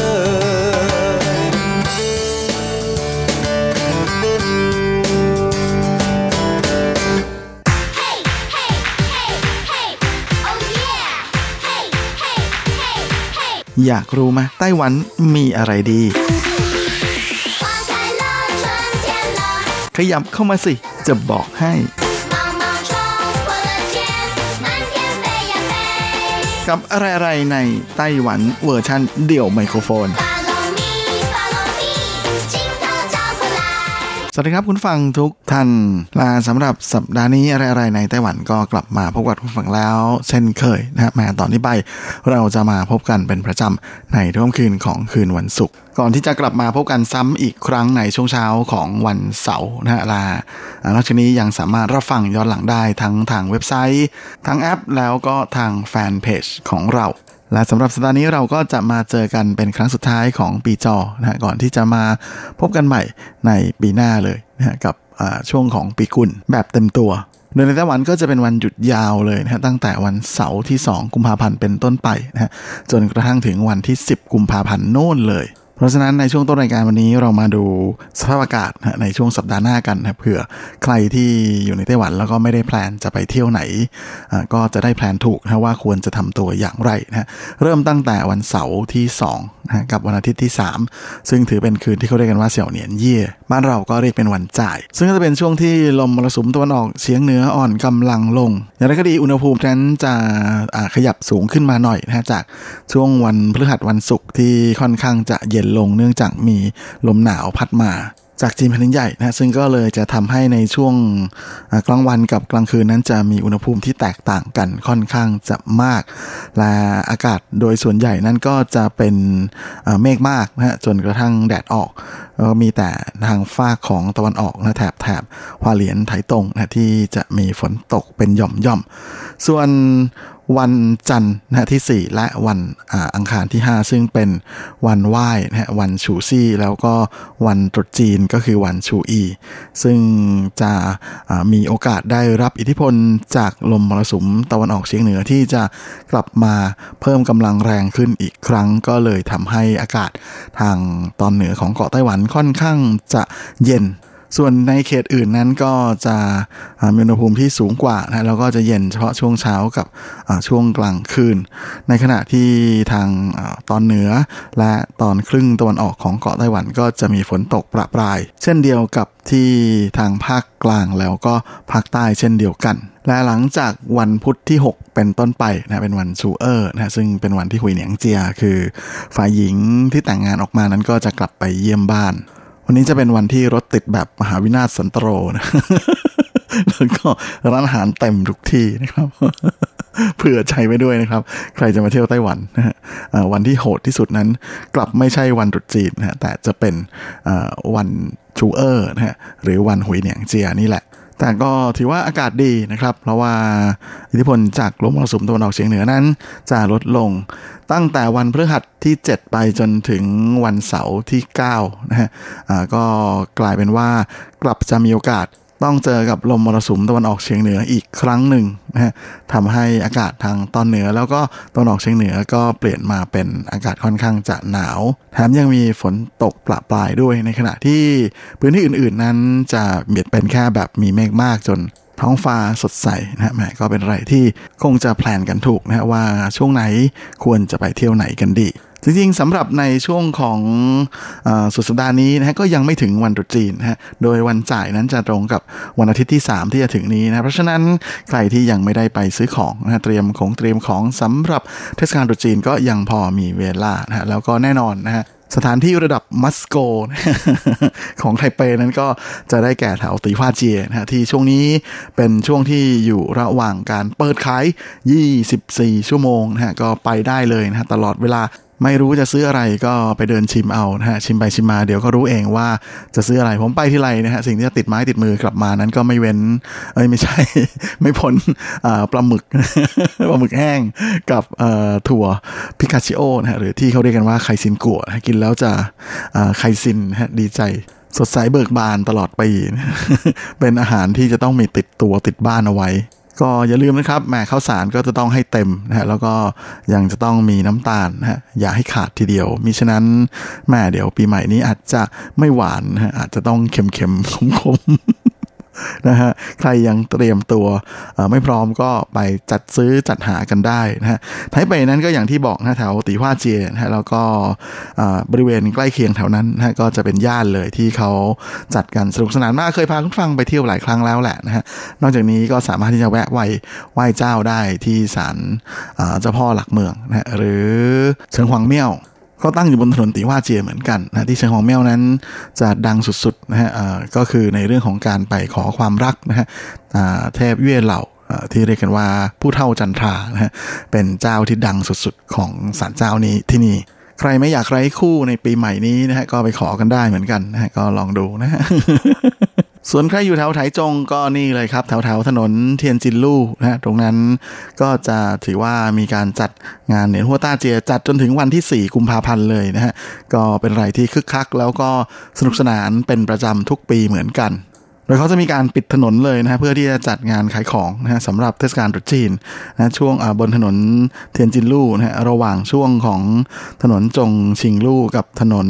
อยากรู้ไหมไต้หวันมีอะไรดี ขยับเข้ามาสิ จะบอกให้กับอะไรๆในไต้หวันเวอร์ชันเดี่ยวไมโครโฟน สวัสดีครับคุณฟังทุกท่านลาสำหรับสัปดาห์นี้อะไรๆในไต้หวันก็กลับมาพบกับคุณฟังแล้ว เช่นเคยนะฮะแม้ตอนนี้ไป เราจะมาพบกันเป็นประจำในทุ่มคืนของคืนวันศุกร์ก่อนที่จะกลับมาพบกันซ้ำอีกครั้งในช่วงเช้าของวันเสาร์นะฮะลานอกจากนี้ยังสามารถรับฟังย้อนหลังได้ทั้งทางเว็บไซต์ทางแอปแล้วก็ทางแฟนเพจของเรา และสำหรับสัปดาห์นี้เราก็จะมาเจอกันเป็นครั้งสุดท้ายของปีจอนะก่อนที่จะมาพบกันใหม่ในปีหน้าเลยนะฮะกับช่วงของปีกุลแบบเต็มตัวโดยในไต้หวันก็จะเป็นวันหยุดยาวเลยนะฮะตั้งแต่วันเสาร์ที่ 2 กุมภาพันธ์เป็นต้นไปนะฮะจนกระทั่งถึงวันที่ 10 กุมภาพันธ์โน่นเลย เพราะฉะนั้นในช่วงต้นรายการวันนี้เรามาดูสภาพอากาศในช่วงสัปดาห์หน้ากันนะเผื่อใครที่อยู่ในไต้หวันแล้วก็ไม่ได้ plan จะไปเที่ยวไหน ก็จะได้ plan ถูกนะว่าควรจะทำตัวอย่างไรนะเริ่มตั้งแต่วันเสาร์ที่2นะกับวันอาทิตย์ที่ 3 ซึ่งถือเป็นคืนที่เขาเรียกกันว่า小年夜 บ้านเราก็เรียกเป็นวันจ่าย ซึ่งก็จะเป็นช่วงที่ลมมรสุมตะวันออกเฉียงเหนืออ่อนกำลังลง อย่างไรก็ดีอุณหภูมินั้นจะขยับสูงขึ้นมาหน่อยนะจากช่วงวันพฤหัสวันศุกร์ที่ค่อนข้างจะเย็นลงเนื่องจากมีลมหนาวพัดมาจากจีนแผ่นดินใหญ่นะซึ่งก็เลยจะทำให้ในช่วงกลางวันกับกลางคืนนั้นจะมีอุณหภูมิที่แตกต่างกันค่อนข้างจะมาก และอากาศโดยส่วนใหญ่นั้นก็จะเป็นเมฆมากนะฮะจนกระทั่งแดดออก ก็มีแต่ทางฝ้าของตะวันออกนะแถบแถบฮวาเหลียนไถตรงนะที่จะมีฝนตกเป็นหย่อมย่อม ส่วนวันจันทร์นะที่ 4 และวันอังคารที่ 5 ซึ่งเป็นวันไหว้นะวันฉูซี่ แล้วก็วันตรุษจีนก็คือวันชูอี ซึ่งจะมีโอกาสได้รับอิทธิพลจากลมมรสุมตะวันออกเฉียงเหนือที่จะกลับมาเพิ่มกำลังแรงขึ้นอีกครั้ง ก็เลยทำให้อากาศทางตอนเหนือของเกาะไต้หวันค่อนข้างจะเย็น ส่วนในเขตอื่นนั้นก็จะมีอุณหภูมิที่สูงกว่านะแล้วก็จะเย็นเฉพาะช่วงเช้ากับช่วงกลางคืน ในขณะที่ทางตอนเหนือและตอนครึ่งตะวันออกของเกาะไต้หวันก็จะมีฝนตกประปราย เช่นเดียวกับที่ทางภาคกลางแล้วก็ภาคใต้เช่นเดียวกัน และหลังจากวันพุธที่ 6 เป็นต้นไปนะเป็นวันชูเออร์นะซึ่งเป็นวันที่หุยเหนียงเจีย คือฝ่ายหญิงที่แต่งงานออกมานั้นก็จะกลับไปเยี่ยมบ้าน วันนี้จะเป็นวันที่รถติดแบบมหาวินาศสันตโรนะแล้วก็ร้านอาหารเต็มทุกที่นะครับเผื่อใจไว้ด้วยนะครับ ใครจะมาเที่ยวไต้หวันนะฮะวันที่โหดที่สุดนั้น กลับไม่ใช่วันตรุษจีนนะฮะแต่จะเป็นวันชูเออร์นะฮะหรือวันหุยเหนียงเจียนี่แหละ แต่ก็ถือว่าอากาศดีนะครับ เพราะว่าอิทธิพลจากลมมรสุมตะวันออกเฉียงเหนือนั้น จะลดลง ตั้งแต่วันพฤหัสที่ 7 ไปจนถึงวันเสาร์ที่9นะฮะก็กลายเป็นว่ากลับจะมีโอกาส ต้องเจอกับลมมรสุมตะวันออกเฉียงเหนืออีกครั้งหนึ่งนะฮะทำให้อากาศทางตอนเหนือแล้วก็ตะวันออกเฉียงเหนือก็เปลี่ยนมาเป็นอากาศค่อนข้างจะหนาว แถมยังมีฝนตกปละปลายด้วยในขณะที่พื้นที่อื่นๆนั้นจะเบียดเป็นแค่แบบมีเมฆมากจนท้องฟ้าสดใสนะฮะแหมก็เป็นอะไรที่คงจะแพลนกันถูกนะฮะว่าช่วงไหนควรจะไปเที่ยวไหนกันดี จริงๆสำหรับในช่วงของอสุดสัปดาห์นี้นะฮะก็ยังไม่ถึงวันตรุษจีนนะฮะโดยวันจ่ายนั้นจะตรงกับวันอาทิตย์ที่ 3 ที่จะถึงนี้นะเพราะฉะนั้นใครที่ยังไม่ได้ไปซื้อของนะฮะเตรียมของเตรียมของสำหรับเทศกาลตรุษจีนก็ยังพอมีเวลานะฮะแล้วก็แน่นอนนะฮะสถานที่ระดับมัสโกของไทเปนั้นก็จะได้แก่แถวตีฟ้าเจียนะฮะที่ช่วงนี้เป็นช่วงที่อยู่ระหว่างการเปิดขาย 24 ชั่วโมงนะฮะก็ไปได้เลยนะฮะตลอดเวลา ไม่รู้จะซื้ออะไรก็ไปเดินชิมเอานะฮะชิมไปชิมมาเดี๋ยวก็รู้เองว่าจะซื้ออะไรผมไปที่ไรนะฮะสิ่งที่จะติดไม้ติดมือกลับมานั้นก็ไม่เว้นเอ้ยไม่ใช่ ไม่พ้นปลาหมึกปลาหมึกแห้งกับถั่วพิคาชิโอนะฮะหรือที่เขาเรียกกันว่าไคซินกัวกินแล้วจะไคซินฮะดีใจสดใสเบิกบานตลอดปีเป็นอาหารที่จะต้องมีติดตัวติดบ้านเอาไว้ ก็อย่าลืมนะครับแหมข้าวสารก็จะต้องให้เต็มนะฮะแล้วก็ยังจะต้องมีน้ำตาลนะฮะอย่าให้ขาดทีเดียวมิฉะนั้นแม่เดี๋ยวปีใหม่นี้อาจจะไม่หวานนะฮะอาจจะต้องเค็มๆขม นะฮะใครยังเตรียมตัวไม่พร้อมก็ไปจัดซื้อจัดหากันได้นะฮะไทเปนั้นก็อย่างที่บอกนะแถวตีว่าเจียนะฮะแล้วก็บริเวณใกล้เคียงแถวนั้นนะก็จะเป็นย่านเลยที่เขาจัดกันสนุกสนานมากเคยพาคุณฟังไปเที่ยวหลายครั้งแล้วแหละนะฮะนอกจากนี้ก็สามารถที่จะแวะไหว้ไหว้เจ้าได้ที่ศาลเจ้าพ่อหลักเมืองนะหรือเชิงหวังเมี่ยว ก็ตั้งอยู่บนถนนตีว่าเจียเหมือนกันนะที่เชียงของแมวนั้นจะดังสุดๆนะฮะก็คือในเรื่องของการไปขอความรักนะฮะเทพเย่เหล่าที่เรียกกันว่าผู้เท่าจันทรานะฮะเป็นเจ้าที่ดังสุดๆของศาลเจ้านี้ที่นี่ ใครไม่อยากไร้คู่ในปีใหม่นี้นะฮะก็ไปขอกันได้เหมือนกันนะฮะก็ลองดูนะฮะ ส่วนใครอยู่แถวไถจงก็นี่เลยครับ แถวแถวถนนเทียนจินลู่นะฮะตรงนั้นก็จะถือว่ามีการจัดงานเหนียนหัวต้าเจียจัดจนถึงวันที่ 4 กุมภาพันธ์เลยนะฮะก็เป็นอะไรที่คึกคัก แล้วก็สนุกสนานเป็นประจำทุกปีเหมือนกันโดยเขาจะมีการปิดถนนเลยนะฮะเพื่อที่จะจัดงานขายของนะฮะสำหรับเทศกาลตรุษจีนนะช่วงบนถนนเทียนจินลู่นะฮะระหว่างช่วงของถนนจงชิงลู่กับถนน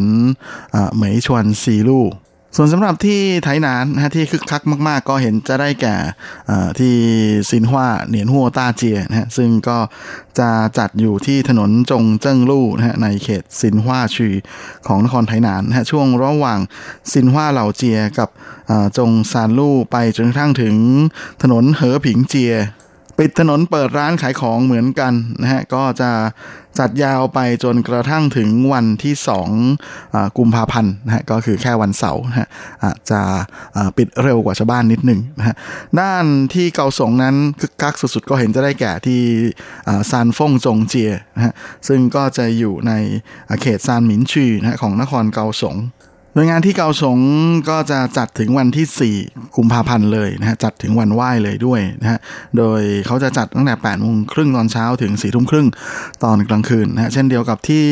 เหมยชวนซีลู่ ส่วนสำหรับที่ไทยนานนะที่คึกคักมาก ๆ ก็เห็นจะได้แก่ที่ซินฮวาเหนียนหัวต้าเจียนะฮะซึ่งก็จะจัดอยู่ที่ถนนจงเจิ้งลู่นะฮะในเขตซินฮวาชีของนครไทยนานนะฮะช่วงระหว่างซินฮวาเหล่าเจียกับจงซานลู่ไปจนกระทั่งถึงถนนเหอผิงเจีย ปิดถนนเปิดร้านขายของเหมือนกันนะฮะก็จะจัดยาวไปจนกระทั่งถึงวันที่สองกุมภาพันธ์นะฮะก็คือแค่วันเสาร์นะฮะอาจจะปิดเร็วกว่าชาวบ้านนิดหนึ่งนะฮะด้านที่เกาสงนั้นคึกคักสุดๆ ก็เห็นจะได้แก่ที่ซานฟงจงเจียนะฮะซึ่งก็จะอยู่ในเขตซานหมินชีนะฮะของนครเกาสง โดยงานที่เกาสงก็จะจัดถึงวันที่ 4 กุมภาพันธ์เลยนะฮะจัดถึงวันไหว้เลยด้วยนะฮะโดยเขาจะจัดตั้งแต่8โมงครึ่งตอนเช้าถึง4ทุ่มครึ่งตอนกลางคืนนะฮะเช่นเดียวกับที่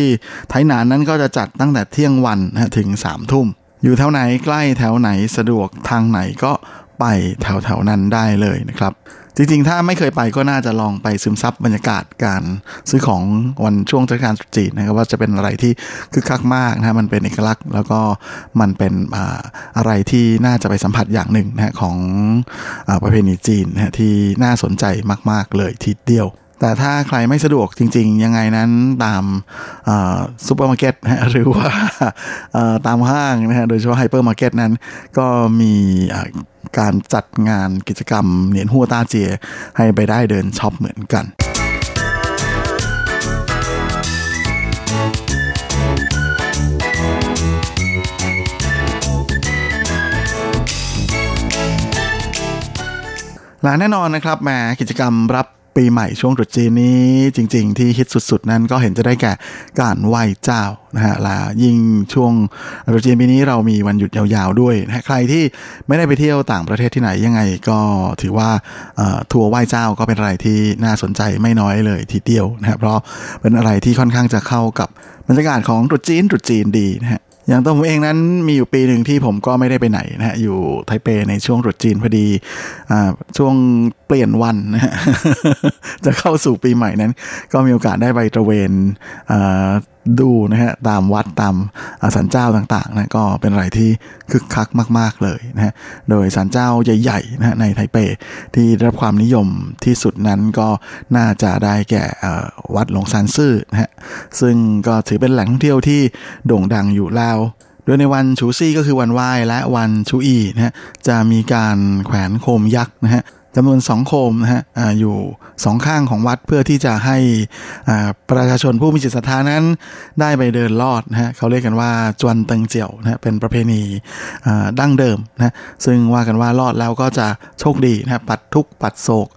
ไทยนานนั้นก็จะจัดตั้งแต่เที่ยงวันนะถึง3ทุ่ม อยู่แถวไหนใกล้แถวไหนสะดวกทางไหนก็ไปแถวๆนั้นได้เลยนะครับ จริงๆ ถ้าไม่เคยไปก็น่าจะลองไปซึมซับบรรยากาศการซื้อของวันช่วงเทศกาลตรุษจีนนะครับว่าจะเป็นอะไรที่คึกคักมากนะมันเป็นเอกลักษณ์ แล้วก็มันเป็นอะไรที่น่าจะไปสัมผัสอย่างหนึ่งนะของประเพณีจีนนะที่น่าสนใจมาก ๆ เลยทีเดียว แต่ถ้าใครไม่สะดวกจริง ๆ ยังไงนั้นตามซูเปอร์มาร์เก็ตหรือว่าตามห้างนะฮะโดยเฉพาะไฮเปอร์มาร์เก็ตนั้น ก็มีการจัดงานกิจกรรม年貨大街 ให้ไปได้เดินช็อปเหมือนกันและแน่นอนนะครับแหมกิจกรรมรับ ปีใหม่ช่วงตรุษจีนนี้จริง ๆ ที่ฮิตสุด ๆ นั้นก็เห็นจะได้แก่การไหว้เจ้านะฮะและยิ่งช่วงตรุษจีนปีนี้เรามีวันหยุดยาวๆด้วยนะใครที่ไม่ได้ไปเที่ยวต่างประเทศที่ไหนยังไงก็ถือว่าทัวร์ไหว้เจ้าก็เป็นอะไรที่น่าสนใจไม่น้อยเลยทีเดียวนะเพราะเป็นอะไรที่ค่อนข้างจะเข้ากับบรรยากาศของตรุษจีนตรุษจีนดีนะฮะ อย่างตัวผมเองนั้นมีอยู่ปีหนึ่งที่ผมก็ไม่ได้ไปไหนนะฮะอยู่ไทเปในช่วงรุดจีนพอดีอ่าช่วงเปลี่ยนวันนะฮะจะเข้าสู่ปีใหม่นั้น ก็มีโอกาสได้ไปตระเวนอ่า ดูนะฮะตามวัดตามสันเจ้าต่างๆนะก็เป็นอะไรที่คึกคักมาก ๆเลยนะฮะโดยสันเจ้าใหญ่ๆนะฮะในไทเปที่ได้รับความนิยมที่สุดนั้นก็น่าจะได้แก่วัดหลงซานซื่อนะฮะซึ่งก็ถือเป็นแหล่งท่องเที่ยวที่โด่งดังอยู่แล้วโดยในวันชูซี่ก็คือวันไหว้และวันชูอีนะฮะจะมีการแขวนโคมยักษ์นะฮะ จำนวนสองโคมนะฮะออยู่สองข้างของวัดเพื่อที่จะให้ประชาชนผู้มีจิตศรัทธานั้นได้ไปเดินลอดนะฮะเขาเรียกกันว่าจวนเติงเจียวนะฮะเป็นประเพณีดั้งเดิมนะซึ่งว่ากันว่าลอดแล้วก็จะโชคดีนะปัดทุกปัดโศก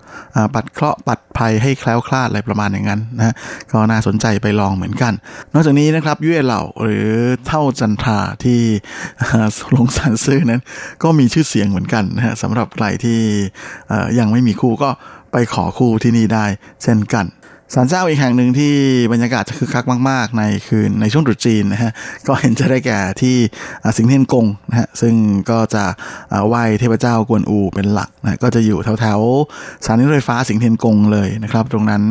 ปัดเคราะห์ปัดภัยให้แคล้วคลาดอะไรประมาณอย่างนั้นนะก็น่าสนใจไปลองเหมือนกัน นอกจากนี้นะครับยุ้ยเหล่าหรือเท่าจันทราที่หลงสันซื้อนั้น ก็มีชื่อเสียงเหมือนกันนะฮะสำหรับใครที่ยังไม่มีคู่ก็ไปขอคู่ที่นี่ได้เช่นกัน ศาลเจ้าอีกแห่งหนึ่งที่บรรยากาศจะคึกคักมาก ๆ ในคืนในช่วงตรุษจีนนะฮะก็เห็นจะได้แก่ที่สิงเทียนกงนะฮะซึ่งก็จะไหว้เทพเจ้ากวนอูเป็นหลักนะก็จะอยู่แถวๆสถานีรถไฟฟ้าสิงเทียนกงเลยนะครับ ตรงนั้น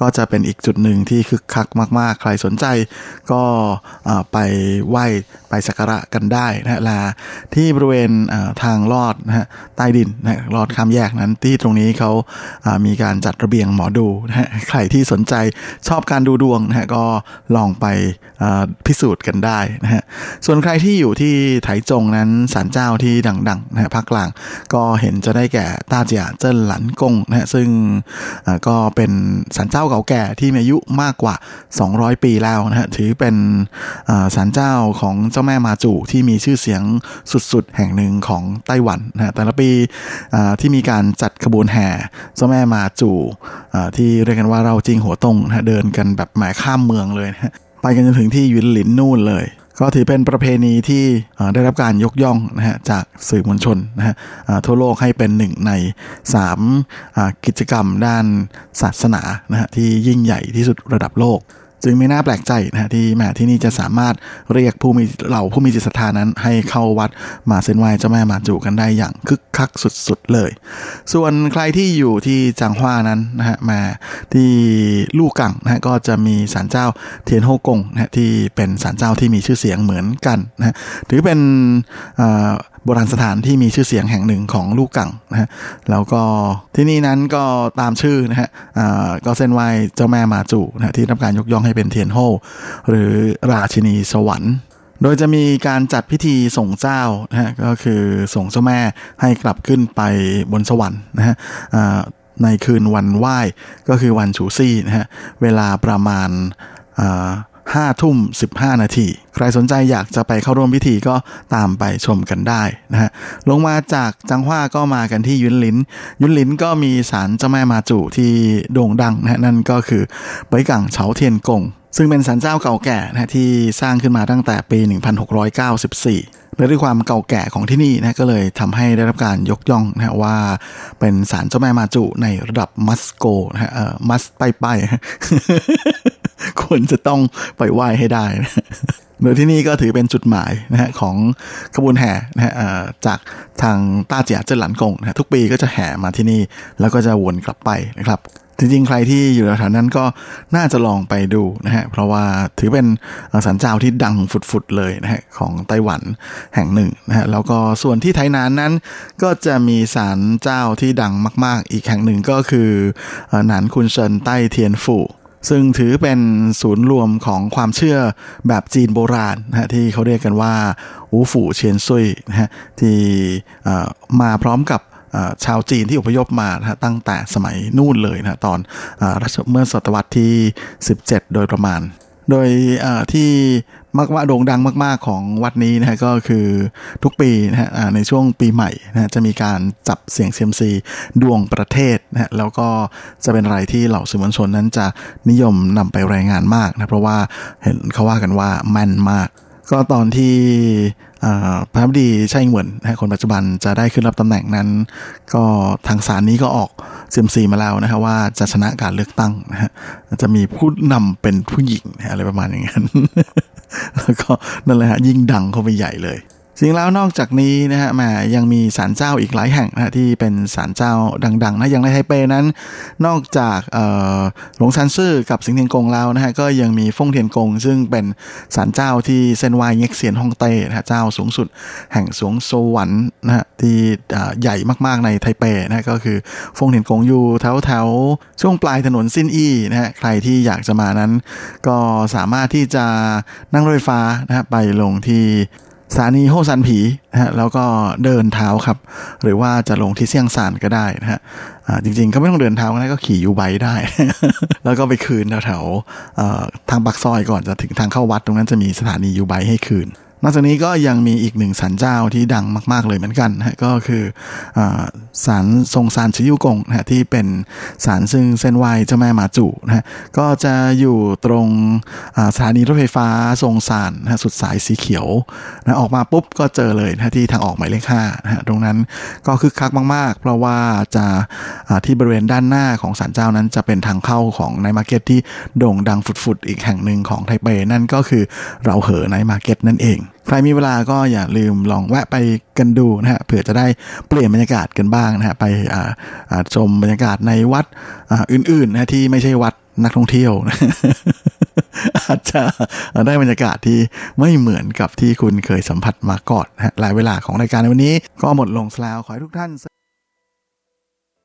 ก็จะเป็นอีกจุดหนึ่งที่คึกคักมาก ๆ ใครสนใจก็ไปไหว้ ไปสักการะกันได้นะฮะลาที่บริเวณทางลอดนะฮะใต้ดินนะลอดข้ามแยกนั้นที่ตรงนี้เขามีการจัดระเบียงหมอดูนะฮะใครที่สนใจชอบการดูดวงนะฮะก็ลองไปพิสูจน์กันได้นะฮะส่วนใครที่อยู่ที่ไถจงนั้นศาลเจ้าที่ดังๆนะฮะภาคกลางก็เห็นจะได้แก่ต้าเจียเจิ้นหลันกงนะฮะซึ่งก็เป็นศาลเจ้าเก่าแก่ที่มีอายุมากกว่า 200 ปีแล้วนะฮะถือเป็นศาลเจ้าของเจ้าแม่มาจูที่มีชื่อเสียงสุดๆ แห่งหนึ่งของไต้หวันนะฮะแต่ละปีที่มีการจัดขบวนแห่เจ้าแม่มาจูที่เรียกกันว่าเราจริงหัวตรงนะเดินกันแบบหมายข้ามเมืองเลยนะไปกันจนถึงที่ยุนหลินนู่นเลยก็ถือเป็นประเพณีที่ได้รับการยกย่องนะฮะจากสื่อมวลชนนะฮะทั่วโลกให้เป็นหนึ่งใน 3 กิจกรรมด้านศาสนานะฮะที่ยิ่งใหญ่ที่สุดระดับโลก จึงไม่น่าแปลกใจนะฮะที่แม่ที่นี่จะสามารถเรียกผู้มีเหล่าผู้มีจิตศรัทธานั้น ให้เข้าวัดมาเส้นไหว้เจ้าแม่มาจูกันได้อย่างคึกคักสุดๆเลย ส่วนใครที่อยู่ที่จางฮวานั้นนะฮะมาที่ลู่กังนะฮะก็จะมีศาลเจ้าเทียนโฮกงนะฮะที่เป็นศาลเจ้าที่มีชื่อเสียงเหมือนกันนะฮะถือเป็นอ่า โบราณสถานที่มีชื่อเสียงแห่งหนึ่งของลูกกังนะฮะแล้วก็ที่นี่นั้นก็ตามชื่อนะฮะก็เส้นไหวเจ้าแม่มาจูนะที่รับการยกย่องให้เป็นเทียนโฮหรือราชินีสวรรค์โดยจะมีการจัดพิธีส่งเจ้านะฮะก็คือส่งเจ้าแม่ให้กลับขึ้นไปบนสวรรค์นะฮะในคืนวันไหว้ก็คือวันฉูซี่นะฮะเวลาประมาณ ห้าทุ่มสิบห้านาที ใครสนใจอยากจะไปเข้าร่วมพิธีก็ตามไปชมกันได้นะฮะ ลงมาจากจังหว้าก็มากันที่ยุนลิน ยุนลินก็มีศาลเจ้าแม่มาจูที่โด่งดังนะฮะนั่นก็คือไปกังเฉาเทียนกง ซึ่งเป็นศาลเจ้าเก่าแก่นะที่สร้างขึ้นมาตั้งแต่ปี 1694และด้วยความเก่าแก่ของที่นี่นะก็เลยทำให้ได้รับการยกย่องนะว่าเป็นศาลเจ้าแม่มาจูในระดับมัสโกนะฮะเอ่อมัสไปไป ควรจะต้องไปไหว้ให้ได้โดยที่นี่ก็ถือเป็นจุดหมายนะฮะของขบวนแห่นะฮะจากทางต้าเจียเจิ้นหลันกงนะทุกปีก็จะแห่มาที่นี่ แล้วก็จะวนกลับไปนะครับ จริงๆ ใครที่อยู่แถวนั้นก็น่าจะลองไปดูนะฮะเพราะว่าถือเป็นสันเจ้าที่ดังฟุดๆเลยนะฮะของไต้หวันแห่งหนึ่งนะฮะแล้วก็ส่วนที่ไทยนานนั้น ก็จะมีศาลเจ้าที่ดังมาก ๆ อีกแห่งหนึ่งก็คือหนานคุนเซินใต้เทียนฝู่ ซึ่งถือเป็นศูนย์รวมของความเชื่อแบบจีนโบราณนะฮะที่เขาเรียกกันว่าอูฝูเชียนซุยนะฮะที่มาพร้อมกับชาวจีนที่อพยพมานะตั้งแต่สมัยนู่นเลยนะตอนเมื่อศตวรรษที่ 17 โดยประมาณ โดยที่มักว่าโด่งดังมาก ๆ ของวัดนี้นะฮะก็คือทุกปีนะฮะในช่วงปีใหม่นะฮะจะมีการจับเสียงเซียมซีดวงประเทศนะฮะแล้วก็จะเป็นอะไรที่เหล่าสื่อมวลชนนั้นจะนิยมนำไปรายงานมากนะเพราะว่าเห็นเขาว่ากันว่าแม่นมาก ก็ตอนที่พระบดีใช่เหมือนนะคนปัจจุบันจะได้ขึ้นรับตำแหน่งนั้น ก็ทางสารนี้ก็ออกเซียมซีมาแล้วนะครับว่าจะชนะการเลือกตั้งนะฮะจะมีผู้นำเป็นผู้หญิงอะไรประมาณอย่างนั้น แล้วก็นั่นแหละฮะยิ่งดังเข้าไปใหญ่เลย จริงแล้วนอกจากนี้นะฮะมายังมีศาลเจ้าอีกหลายแห่งนะที่เป็นศาลเจ้าดังๆนะอย่างในไทเปนั้น นอกจากหลวงซันซื่อกับสิงเทียนกงแล้วนะฮะก็ยังมีฟงเทียนกง ซึ่งเป็นศาลเจ้าที่เซนวายเง็กเซียนฮ่องเต้นะฮะเจ้าสูงสุดแห่งสวงสวรรค์นะฮะที่ใหญ่มากๆในไทเปนะก็คือฟงเทียนกงอยู่แถวแถวช่วงปลายถนนซินอี้นะฮะใครที่อยากจะมานั้น ก็สามารถที่จะนั่งรถไฟฟ้านะฮะไปลงที่ สถานีโฮ่วซานผีนะฮะแล้วก็เดินเท้าครับ หรือว่าจะลงที่เซียงซานก็ได้นะฮะจริงๆก็ไม่ต้องเดินเท้าก็ได้ก็ขี่ YouBike ได้ แล้วก็ไปคืนแถวๆทางปากซอยก่อนจะถึงทางเข้าวัดตรงนั้นจะมีสถานี YouBike ให้คืน นอกจากนี้ก็ยังมีอีกหนึ่งศาลเจ้าที่ดังมาก ๆ เลยเหมือนกันนะก็คือศาลซงซานฉือโย่วกงนะที่เป็นศาลซึ่งเซ่นไหว้เจ้าแม่มาจู่นะก็จะอยู่ตรงสถานีรถไฟฟ้าซงซานนะสุดสายสีเขียวนะออกมาปุ๊บก็เจอเลยนะที่ทางออกหมายเลขห้านะตรงนั้นก็คึกคักมาก ๆ เพราะว่าจะที่บริเวณด้านหน้าของศาลเจ้านั้นจะเป็นทางเข้าของ night market ที่โด่งดังสุดๆอีกแห่งหนึ่งของไทเปนั่นก็คือเราเหอในมาร์เก็ตนั่นเองใครมีเวลาก็อย่าลืมลองแวะไปกันดูนะฮะเผื่อจะได้เปลี่ยนบรรยากาศกันบ้างนะฮะไปชมบรรยากาศในวัดอื่นๆนะที่ไม่ใช่วัดนักท่องเที่ยวอาจจะได้บรรยากาศที่ไม่เหมือนกับที่คุณเคยสัมผัสมาก่อนนะฮะหลายเวลาของรายการในวันนี้ก็หมดลงแล้วขอให้ทุกท่าน